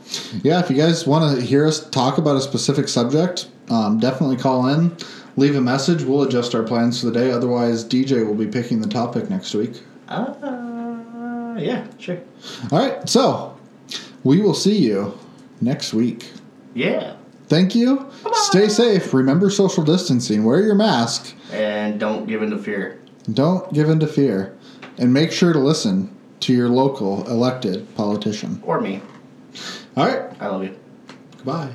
Yeah, if you guys want to hear us talk about a specific subject, um, definitely call in, leave a message. We'll adjust our plans for the day. Otherwise, DJ will be picking the topic next week. Uh, yeah, sure. All right, so we will see you next week. Yeah. Thank you. Stay safe. Remember social distancing. Wear your mask. And don't give in to fear. Don't give in to fear. And make sure to listen to your local elected politician. Or me. All right. I love you. Goodbye.